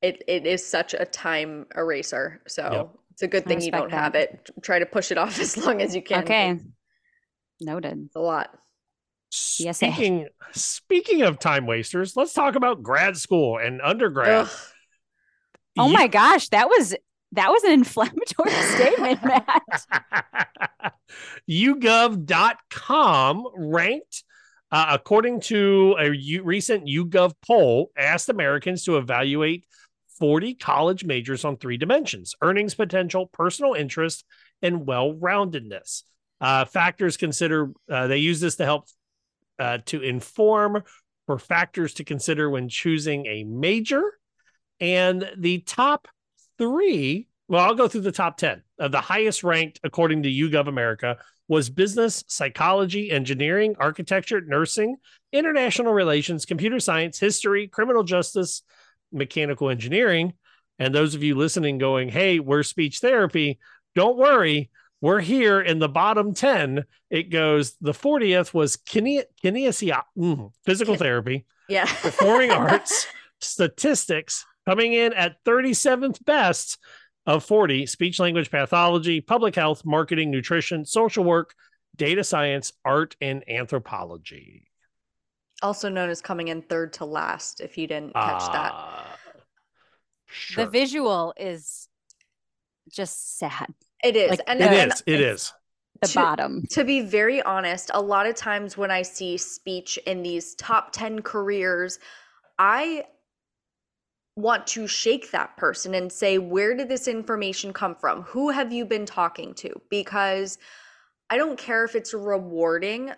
it it is such a time eraser. So Yep. it's a good thing you don't that. have it. Try to push it off as long as you can. Okay. noted. it's Noted. a lot. Yes. Speaking speaking of time wasters, let's talk about grad school and undergrad. Ugh. Oh You- my gosh, that was that was an inflammatory statement, Matt. YouGov.com ranked, uh, according to a U- recent YouGov poll, asked Americans to evaluate 40 college majors on three dimensions earnings potential, personal interest, and well roundedness. Uh, factors consider, uh, they use this to help uh, to inform for factors to consider when choosing a major. And the top three, well, I'll go through the top 10. Uh, the highest ranked, according to YouGov America, was business, psychology, engineering, architecture, nursing, international relations, computer science, history, criminal justice, mechanical engineering. And those of you listening going, hey, we're speech therapy, don't worry. We're here in the bottom 10. It goes the 40th was kine- kinesia, mm, physical therapy, Yeah. performing arts, statistics, coming in at 37th best of 40 speech language pathology, public health, marketing, nutrition, social work, data science, art, and anthropology. Also known as coming in third to last, if you didn't catch that. Ah, The visual is just sad. It is. Like, and It and is. It is. The to- bottom. To be very honest, a lot of times when I see speech in these top 10 careers, I want to shake that person and say, where did this information come from? Who have you been talking to? Because I don't care if it's rewarding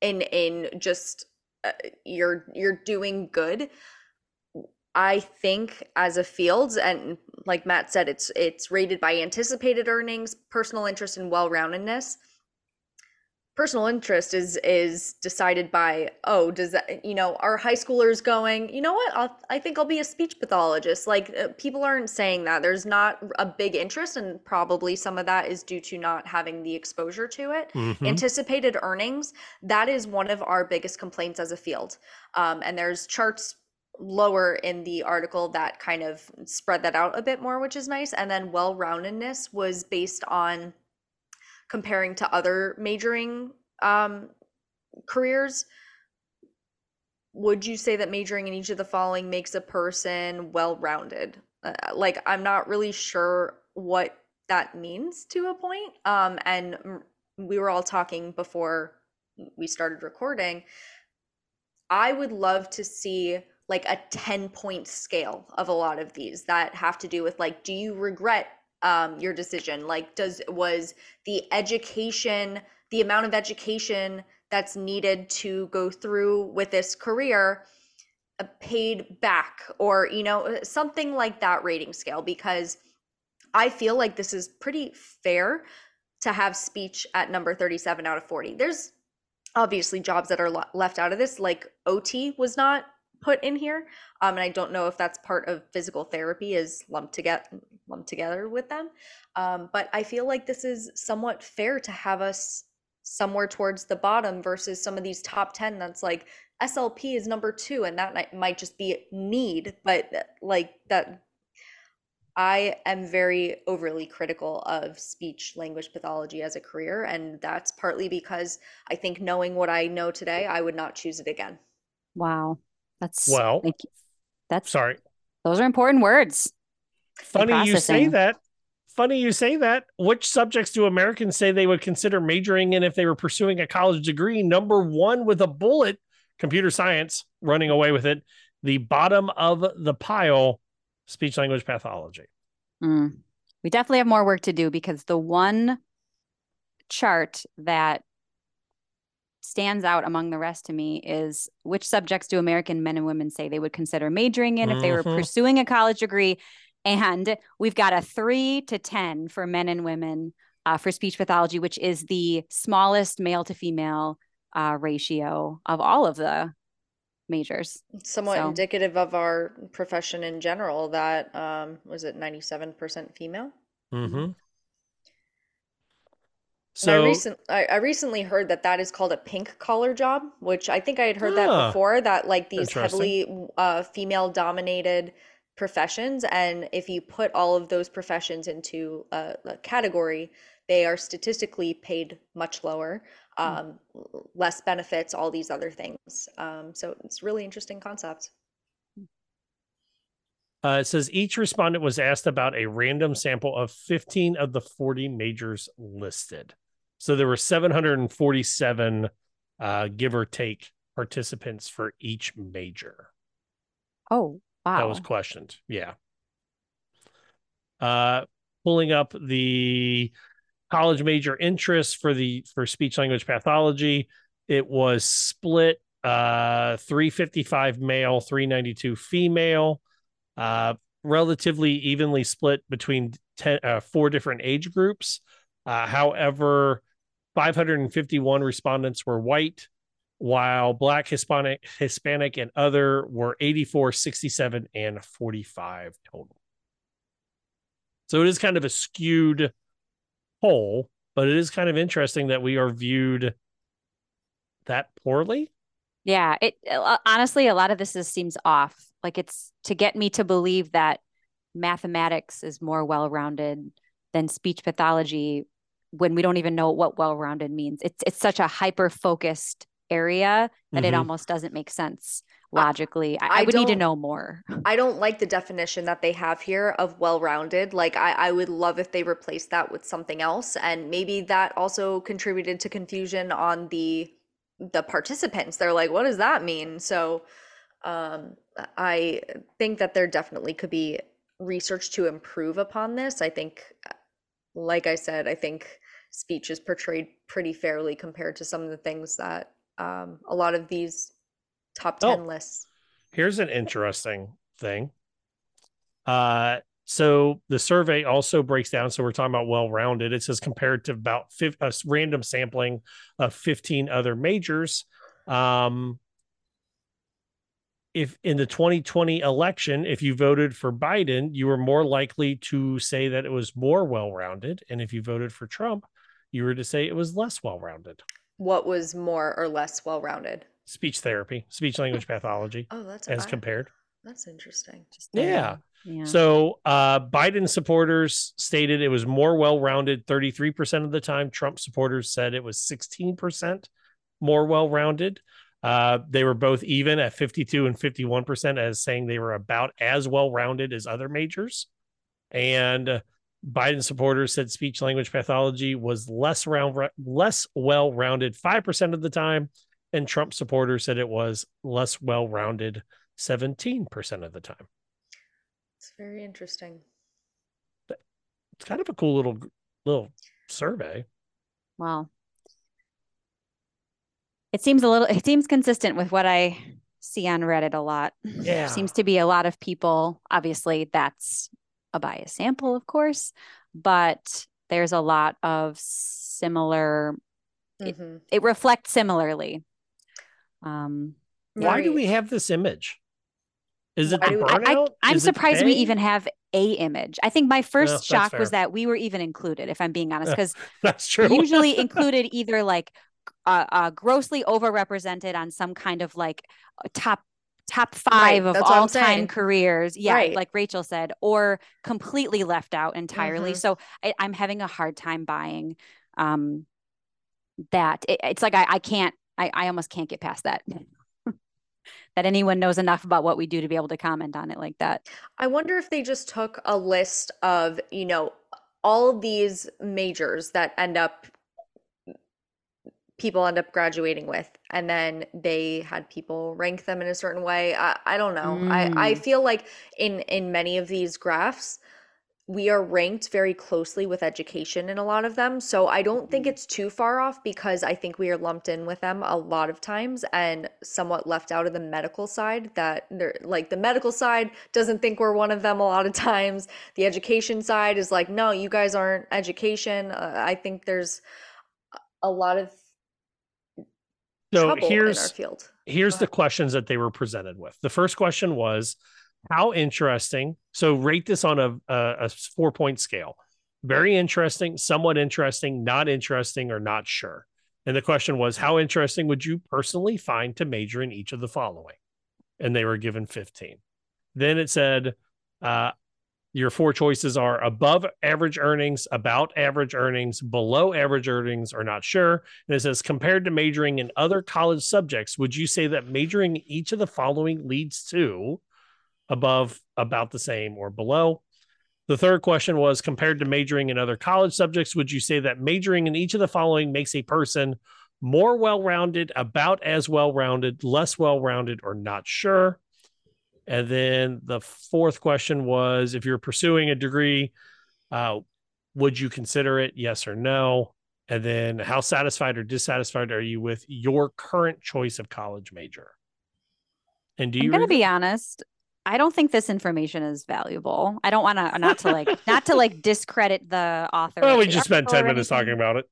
in in just uh, you're you're doing good. I think as a field, and like Matt said, it's it's rated by anticipated earnings, personal interest, and well-roundedness. Personal interest is is decided by oh, does that you know are high schoolers going? You know what? I'll, I think I'll be a speech pathologist. Like uh, people aren't saying that. There's not a big interest, and probably some of that is due to not having the exposure to it. Mhm. Anticipated earnings. That is one of our biggest complaints as a field, um, and there's charts lower in the article that kind of spread that out a bit more, which is nice. And then well roundedness was based on comparing to other majoring um, careers. Would you say that majoring in each of the following makes a person well rounded? Uh, like, I'm not really sure what that means to a point. Um, and we were all talking before we started recording. I would love to see like a 10 point scale of a lot of these that have to do with like do you regret um, your decision? Like does was the education the amount of education that's needed to go through with this career uh, paid back or you know uh, something like that rating scale? Because i feel like this is pretty fair to have speech at number 37 out of 40 there's obviously jobs that are le- left out of this like ot was not put in here um, and i don't know if that's part of physical therapy is lumped together lumped together with them um, but i feel like this is somewhat fair to have us somewhere towards the bottom versus some of these top 10 that's like slp is number two and that might- just be need but like that I am very overly critical of speech language pathology as a career. And that's partly because I think knowing what I know today, I would not choose it again. Wow. That's Well, thank you. That's sorry. Those are important words. Funny you say that. Funny you say that. Which subjects do Americans say they would consider majoring in if they were pursuing a college degree? Number one with a bullet, computer science, running away with it. The bottom of the pile, speech language pathology. Mm. We definitely have more work to do because the one chart that stands out among the rest to me is which subjects do American men and women say they would consider majoring in if they were Mhm. pursuing a college degree? And we've got a three to 10 for men and women uh, for speech pathology, which is the smallest male to female uh, ratio of all of the majors. Somewhat So- indicative of our profession in general that um, was it 97% female? Mm-hmm. And So I, recent, I, I recently heard that that is called a pink collar job, which I think I had heard that Ah, before. That like these heavily uh, female dominated professions, and if you put all of those professions into a, a category, they are statistically paid much lower, um, l- less benefits, all these other things. Um, so it's a really interesting concept. Uh, it says each respondent was asked about a random sample of 15 of the 40 majors listed. So there were 747, uh, give or take, participants for each major. Oh, wow. That was questioned. Yeah. Uh, pulling up the college major interest for the for speech language pathology, it was split uh 355 male, 392 female, uh relatively evenly split between 10 uh, four different age groups. Uh, however, 551 respondents were white, while black, Hispanic, Hispanic, and other were 84, 67, and 45 total. So it is kind of a skewed poll, but it is kind of interesting that we are viewed that poorly. Yeah, it uh, honestly a lot of this is, seems off. Like it's to get me to believe that mathematics is more well-rounded than speech pathology when we don't even know what well-rounded means. It's it's such a hyper-focused area that mm-hmm. it almost doesn't make sense logically. I, I, I would need to know more. I don't like the definition that they have here of well-rounded. Like I, I would love if they replaced that with something else. And maybe that also contributed to confusion on the the participants. They're like, what does that mean? So um I think that there definitely could be research to improve upon this. I think like I said, I think speech is portrayed pretty fairly compared to some of the things that um, a lot of these top 10 oh, lists. Here's an interesting thing. Uh, so the survey also breaks down. So we're talking about well rounded. It says compared to about a random sampling of 15 other majors. Um, if in the 2020 election, if you voted for Biden, you were more likely to say that it was more well rounded. And if you voted for Trump, you were to say it was less well rounded. What was more or less well rounded? speech therapy, speech language pathology. Oh, that's as I, compared. That's interesting. Just yeah. yeah. So uh, Biden supporters stated it was more well-rounded 33% of the time. Trump supporters said it was 16% more well-rounded. Uh, they were both even at 52 and 51% as saying they were about as well-rounded as other majors. And uh, Biden supporters said speech language pathology was less round less well-rounded 5% of the time and Trump supporters said it was less well rounded 17% of the time. It's very interesting. It's kind of a cool little little survey. Well, it seems a little it seems consistent with what I see on Reddit a lot. Yeah. There seems to be a lot of people, obviously that's a bias sample, of course, but there's a lot of similar mm-hmm. it, it reflects similarly um, Why do we have this image? Is it the burnout? I, am surprised we even have a image. I think my first shock was that we were even included, if I'm being honest, because that's true. usually included either like uh, uh, grossly overrepresented on some kind of like top top five right, of all time careers. Yeah, right. like Rachel said, or completely left out entirely. Mm-hmm. So I, am having a hard time buying um, that. It, it's like I, I can't I, I almost can't get past that. that anyone knows enough about what we do to be able to comment on it like that. I wonder if they just took a list of, you know, all these majors that end up people end up graduating with and then they had people rank them in a certain way i, I don't know mm. I, I mm. feel like in in many of these graphs we are ranked very closely with education in a lot of them. So I don't think mm-hmm. it's too far off because I think we are lumped in with them a lot of times and somewhat left out of the medical side that they're like the medical side doesn't think we're one of them a lot of times. The education side is like, no, you guys aren't education. Uh, I think there's a lot of so here's here's the questions that they were presented with. The first question was how interesting. So rate this on a, a, a four point scale. Very interesting, somewhat interesting, not interesting, or not sure. And the question was, how interesting would you personally find to major in each of the following? And they were given 15. Then it said, uh, your four choices are above average earnings, about average earnings, below average earnings, or not sure. And it says, compared to majoring in other college subjects, would you say that majoring each of the following leads to above, about the same, or below. The third question was compared to majoring in other college subjects, would you say that majoring in each of the following makes a person more well rounded, about as well rounded, less well rounded, or not sure? And then the fourth question was if you're pursuing a degree, uh, would you consider it? Yes or no? And then how satisfied or dissatisfied are you with your current choice of college major? And do you? I'm going to be honest. I don't think this information is valuable. I don't want to not to like not to like discredit the author. Well, we just spent 10 minutes talking about it.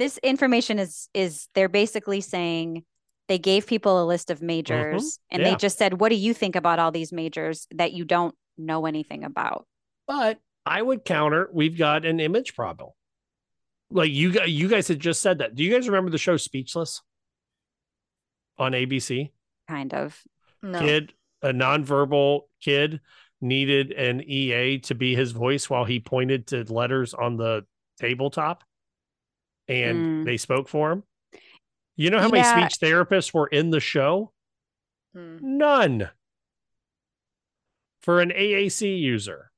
This information is is they're basically saying they gave people a list of majors mm-hmm. and yeah. they just said, "What do you think about all these majors that you don't know anything about?" But I would counter, we've got an image problem. like you guys, you guys had just said that. Do you guys remember the show Speechless on ABC? Kind of. No. Kid, a nonverbal kid needed an EA to be his voice while he pointed to letters on the tabletop and Mm. they spoke for him. You know how Yeah. many speech therapists were in the show? Hmm. None. For an AAC user.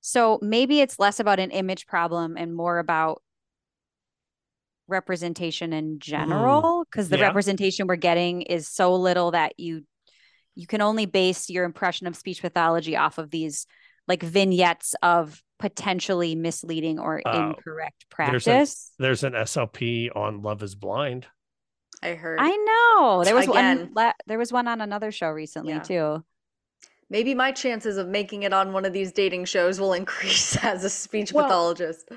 So maybe it's less about an image problem and more about representation in general because the Mm. Yeah. representation we're getting is so little that you you can only base your impression of speech pathology off of these like vignettes of potentially misleading or Oh, incorrect There's, a, practice. there's an SLP on Love is Blind. I heard. I know. There was one Again. la- there was one on another show recently Yeah. too. Maybe my chances of making it on one of these dating shows will increase as a speech Well- pathologist.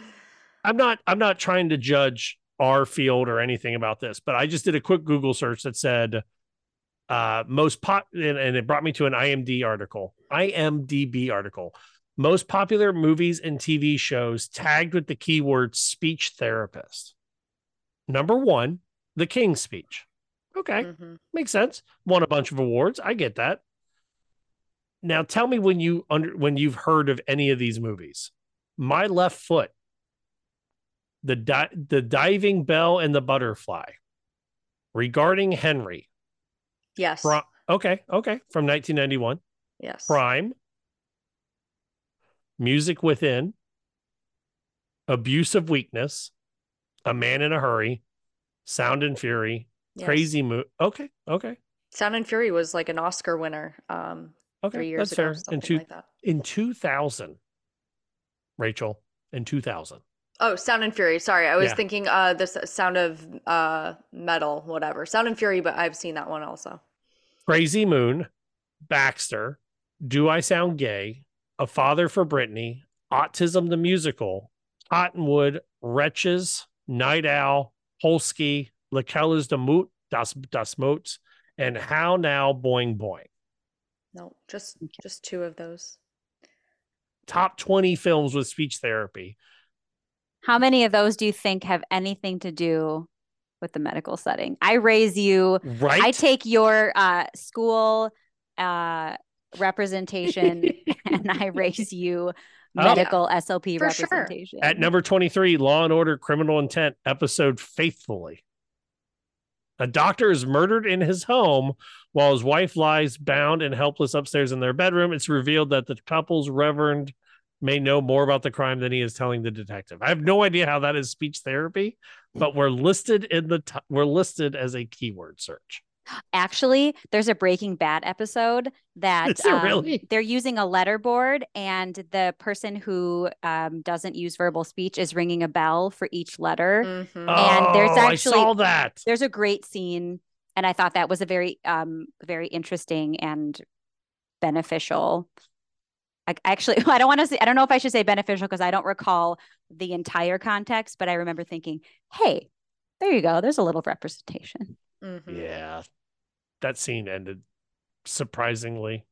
I'm not I'm not trying to judge our field or anything about this, but I just did a quick Google search that said uh most pop and, and it brought me to an IMD article, IMDb article. Most popular movies and TV shows tagged with the keyword speech therapist. Number one, The King's Speech. Okay, Mhm. makes sense. Won a bunch of awards. I get that. Now tell me when you under when you've heard of any of these movies. My left foot, the di- the diving bell and the butterfly, regarding Henry. Yes. Okay, okay, from 1991. yes. Prime, Music Within, Abuse of Weakness, A Man in a Hurry, Sound and Fury, Yes. Crazy Mo. Okay, okay, Sound and Fury was like an Oscar winner um okay. three years that's ago, fair. In two, like in 2000, Rachel, in 2000. Oh, Sound and Fury. Sorry, I was Yeah. thinking uh the Sound of uh Metal, whatever. Sound and Fury, but I've seen that one also. Crazy Moon, Baxter, Do I Sound Gay, A Father for Brittany, Autism the Musical, Cottonwood, Wretches, Night Owl, Polsky, Lakellas de Moot, Das, das Moats, and How Now Boing Boing. No, just just two of those. Top 20 films with speech therapy. How many of those do you think have anything to do with the medical setting? I raise you. Right? I take your uh, school uh, representation and I raise you Oh. medical SLP For sure. representation. At number 23, Law and Order Criminal Intent, episode Faithfully. A doctor is murdered in his home while his wife lies bound and helpless upstairs in their bedroom. It's revealed that the couple's reverend may know more about the crime than he is telling the detective. I have no idea how that is speech therapy, but we're listed in the t- we're listed as a keyword search. Actually, there's a Breaking Bad episode that Is there um, really? they're using a letterboard, and the person who um, doesn't use verbal speech is ringing a bell for each letter. Mhm. And there's Oh, I saw that. there's a great scene, and I thought that was a very um very interesting and beneficial. I actually I don't want to say I don't know if I should say beneficial because I don't recall the entire context, but I remember thinking, hey, there you go. There's a little representation. Mhm. Yeah. That scene ended surprisingly.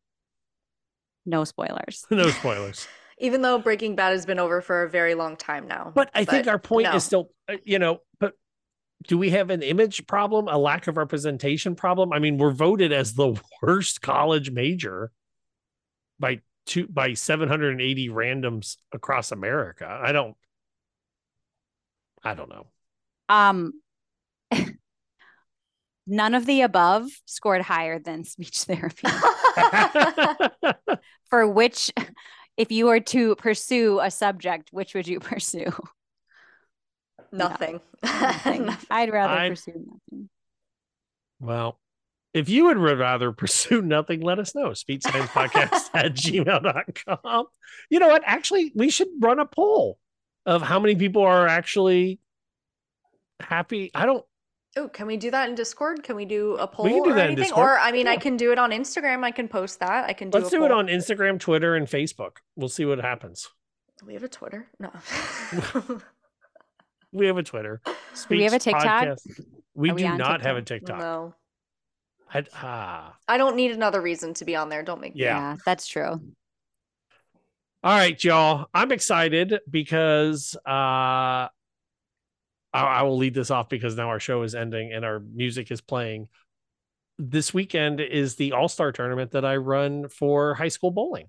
No spoilers. No spoilers. Even though Breaking Bad has been over for a very long time now. But I think our point no. is still, uh, you know, but do we have an image problem, a lack of representation problem? I mean, we're voted as the worst college major by two by 780 randoms across America. I don't I don't know. Um none of the above scored higher than speech therapy. For which if you were to pursue a subject, which would you pursue? Nothing. Nothing. I'd rather I'd- pursue nothing. Well, if you would rather pursue nothing, let us know. Speech Science Podcast at gmail.com. You know what? Actually, we should run a poll of how many people are actually happy. I don't Oh, can we do that in Discord? Can we do a poll We can do or that in anything? Discord. Or I mean, I can do it on Instagram. I can post that. I can do. let's a do it on Instagram, Twitter, and Facebook. We'll see what happens. We have a Twitter. No. We have a Twitter. we have a TikTok? Podcast. We Are do on not have a TikTok? TikTok. no. I, ah. I don't need another reason to be on there. Don't make me. Yeah. that's true. All right, y'all. I'm excited because uh I, I will lead this off because now our show is ending and our music is playing. This weekend is the All Star tournament that I run for high school bowling.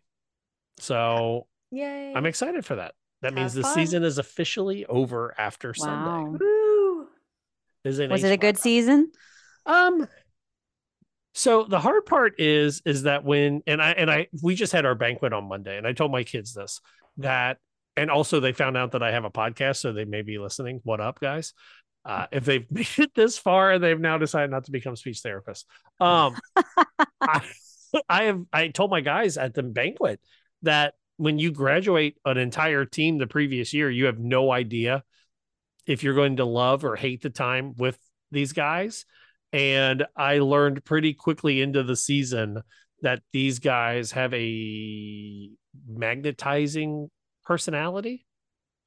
So Yay. I'm excited for that. That means Have the fun. season is officially over after Sunday. Wow. Woo. Is Was it a good season? Um so the hard part is is that when and I and I we just had our banquet on Monday and I told my kids this that and also they found out that I have a podcast so they may be listening. What up guys? Uh, if they've made it this far and they've now decided not to become speech therapists. Um I, I have I told my guys at the banquet that when you graduate an entire team the previous year, you have no idea if you're going to love or hate the time with these guys. And I learned pretty quickly into the season that these guys have a magnetizing personality.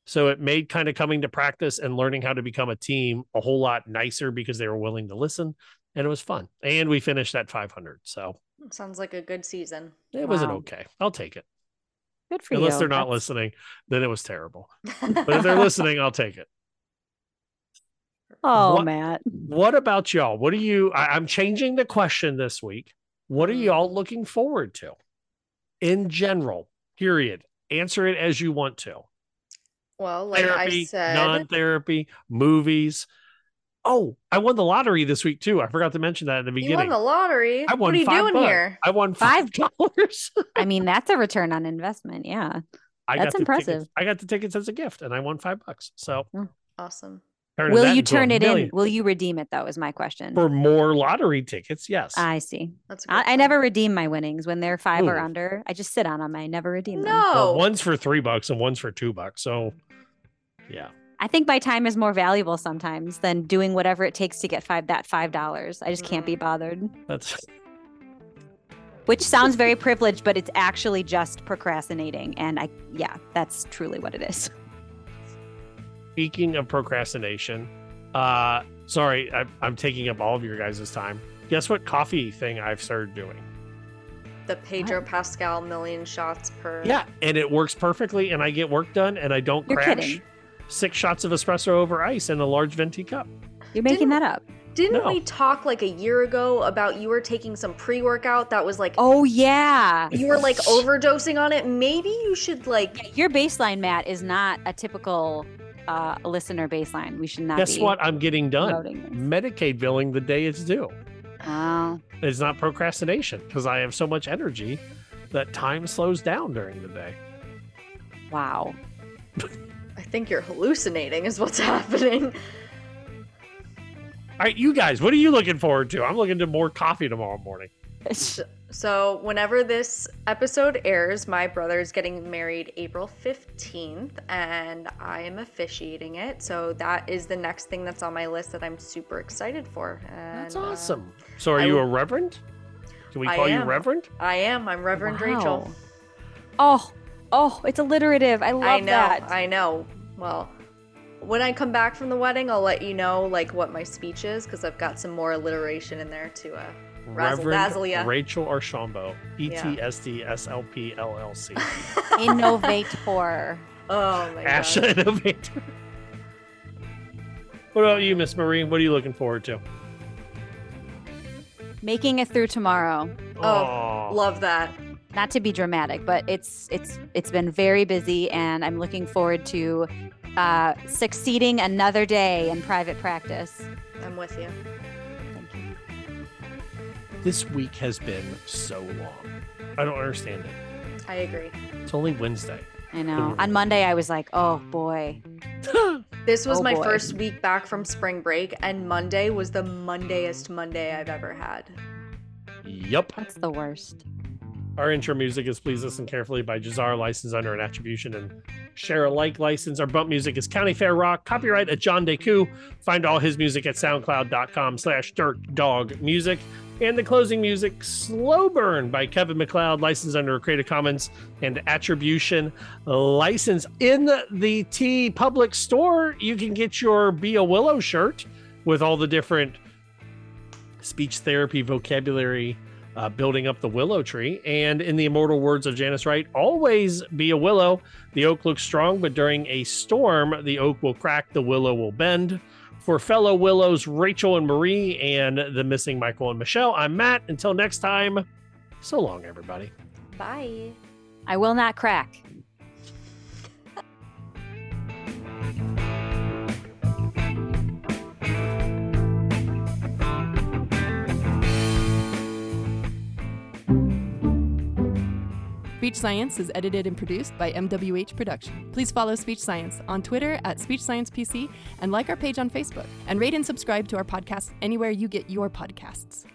So it made kind of coming to practice and learning how to become a team a whole lot nicer because they were willing to listen. And it was fun. And we finished at 500. So Sounds like a good season. it was an okay. I'll take it. Good for you. Unless they're not That's- listening, then it was terrible. But if they're listening, I'll take it. Oh, What- Matt. What about y'all? What are you? I, I'm changing the question this week. What are Mm. y'all looking forward to in general? Period. Answer it as you want to. Well, like Therapy, I said, non therapy, movies. Oh, I won the lottery this week too. I forgot to mention that in the you beginning. won the lottery. I won what are you doing bucks. here? I won five dollars. I mean, that's a return on investment. Yeah. I That's got the impressive. Tickets. I got the tickets as a gift, and I won five bucks. So oh. Awesome. Turning Will you turn it million in? Will you redeem it though? Is my question. for more lottery tickets? Yes. I see. That's I, I never redeem my winnings when they're five or under. I just sit on them. I never redeem them. No. Well, one's for three bucks and one's for two bucks. So, yeah. I think my time is more valuable sometimes than doing whatever it takes to get five that five dollars. I just can't be bothered. That's Which sounds very privileged, but it's actually just procrastinating. And I yeah, that's truly what it is. Speaking of procrastination. Uh, sorry, I, I'm taking up all of your guys' time. Guess what coffee thing I've started doing? The Pedro Pascal million shots per. Yeah, and it works perfectly, and I get work done, and I don't You're crash. kidding. Six shots of espresso over ice in a large venti cup. You're making that up. Didn't No. we talk like a year ago about you were taking some pre workout that was like Oh yeah. you were like overdosing on it? Maybe you should like Your baseline, Matt, is not a typical uh, listener baseline. We should not Guess be what? I'm getting done. Medicaid billing the day it's due. Oh, It's not procrastination because I have so much energy that time slows down during the day. wow. I think you're hallucinating is what's happening. All right, you guys, what are you looking forward to? I'm looking to more coffee tomorrow morning. So, whenever this episode airs, my brother is getting married April 15th, and I am officiating it. So, that is the next thing that's on my list that I'm super excited for. And, That's uh, awesome. So, are I you a reverend? Can we I call you reverend? I am. I'm Reverend Rachel. Oh, oh, it's alliterative. I love I know. that. I know. Well, when I come back from the wedding, I'll let you know like what my speech is because I've got some more alliteration in there to uh, razzle Reverend dazzle ya. Rachel Archambault, E Yeah. T S D S L P L L C. Innovate for. Oh my Asha god. Innovator. What about you, Miss Marine? What are you looking forward to? Making it through tomorrow. Oh, love that. Not to be dramatic, but it's it's it's been very busy, and I'm looking forward to uh, succeeding another day in private practice. I'm with you. This week has been so long. I don't understand it. I agree. It's only Wednesday. I know. On Monday, I was like, oh boy. This was Oh, my boy. first week back from spring break, and Monday was the Mondayest Monday I've ever had. Yup. That's the worst. Our intro music is Please Listen Carefully by Jahzzar, licensed under an attribution and share alike license. Our bump music is County Fair Rock, copyright at John Deku. Find all his music at soundcloud.com slash dirt dog music. And the closing music, Slow Burn by Kevin MacLeod, licensed under a Creative Commons and attribution license. In the TeePublic Store, you can get your Be a Willow shirt with all the different speech therapy vocabulary uh, building up the willow tree. And in the immortal words of Janice Wright, always be a willow. The oak looks strong, but during a storm, the oak will crack, the willow will bend. For fellow willows, Rachel and Marie, and the missing Michael and Michelle, I'm Matt. Until next time, so long, everybody. Bye. I will not crack. Speech Science is edited and produced by MWH Production. Please follow Speech Science on Twitter at Speech Science PC and like our page on Facebook. And rate and subscribe to our podcast anywhere you get your podcasts.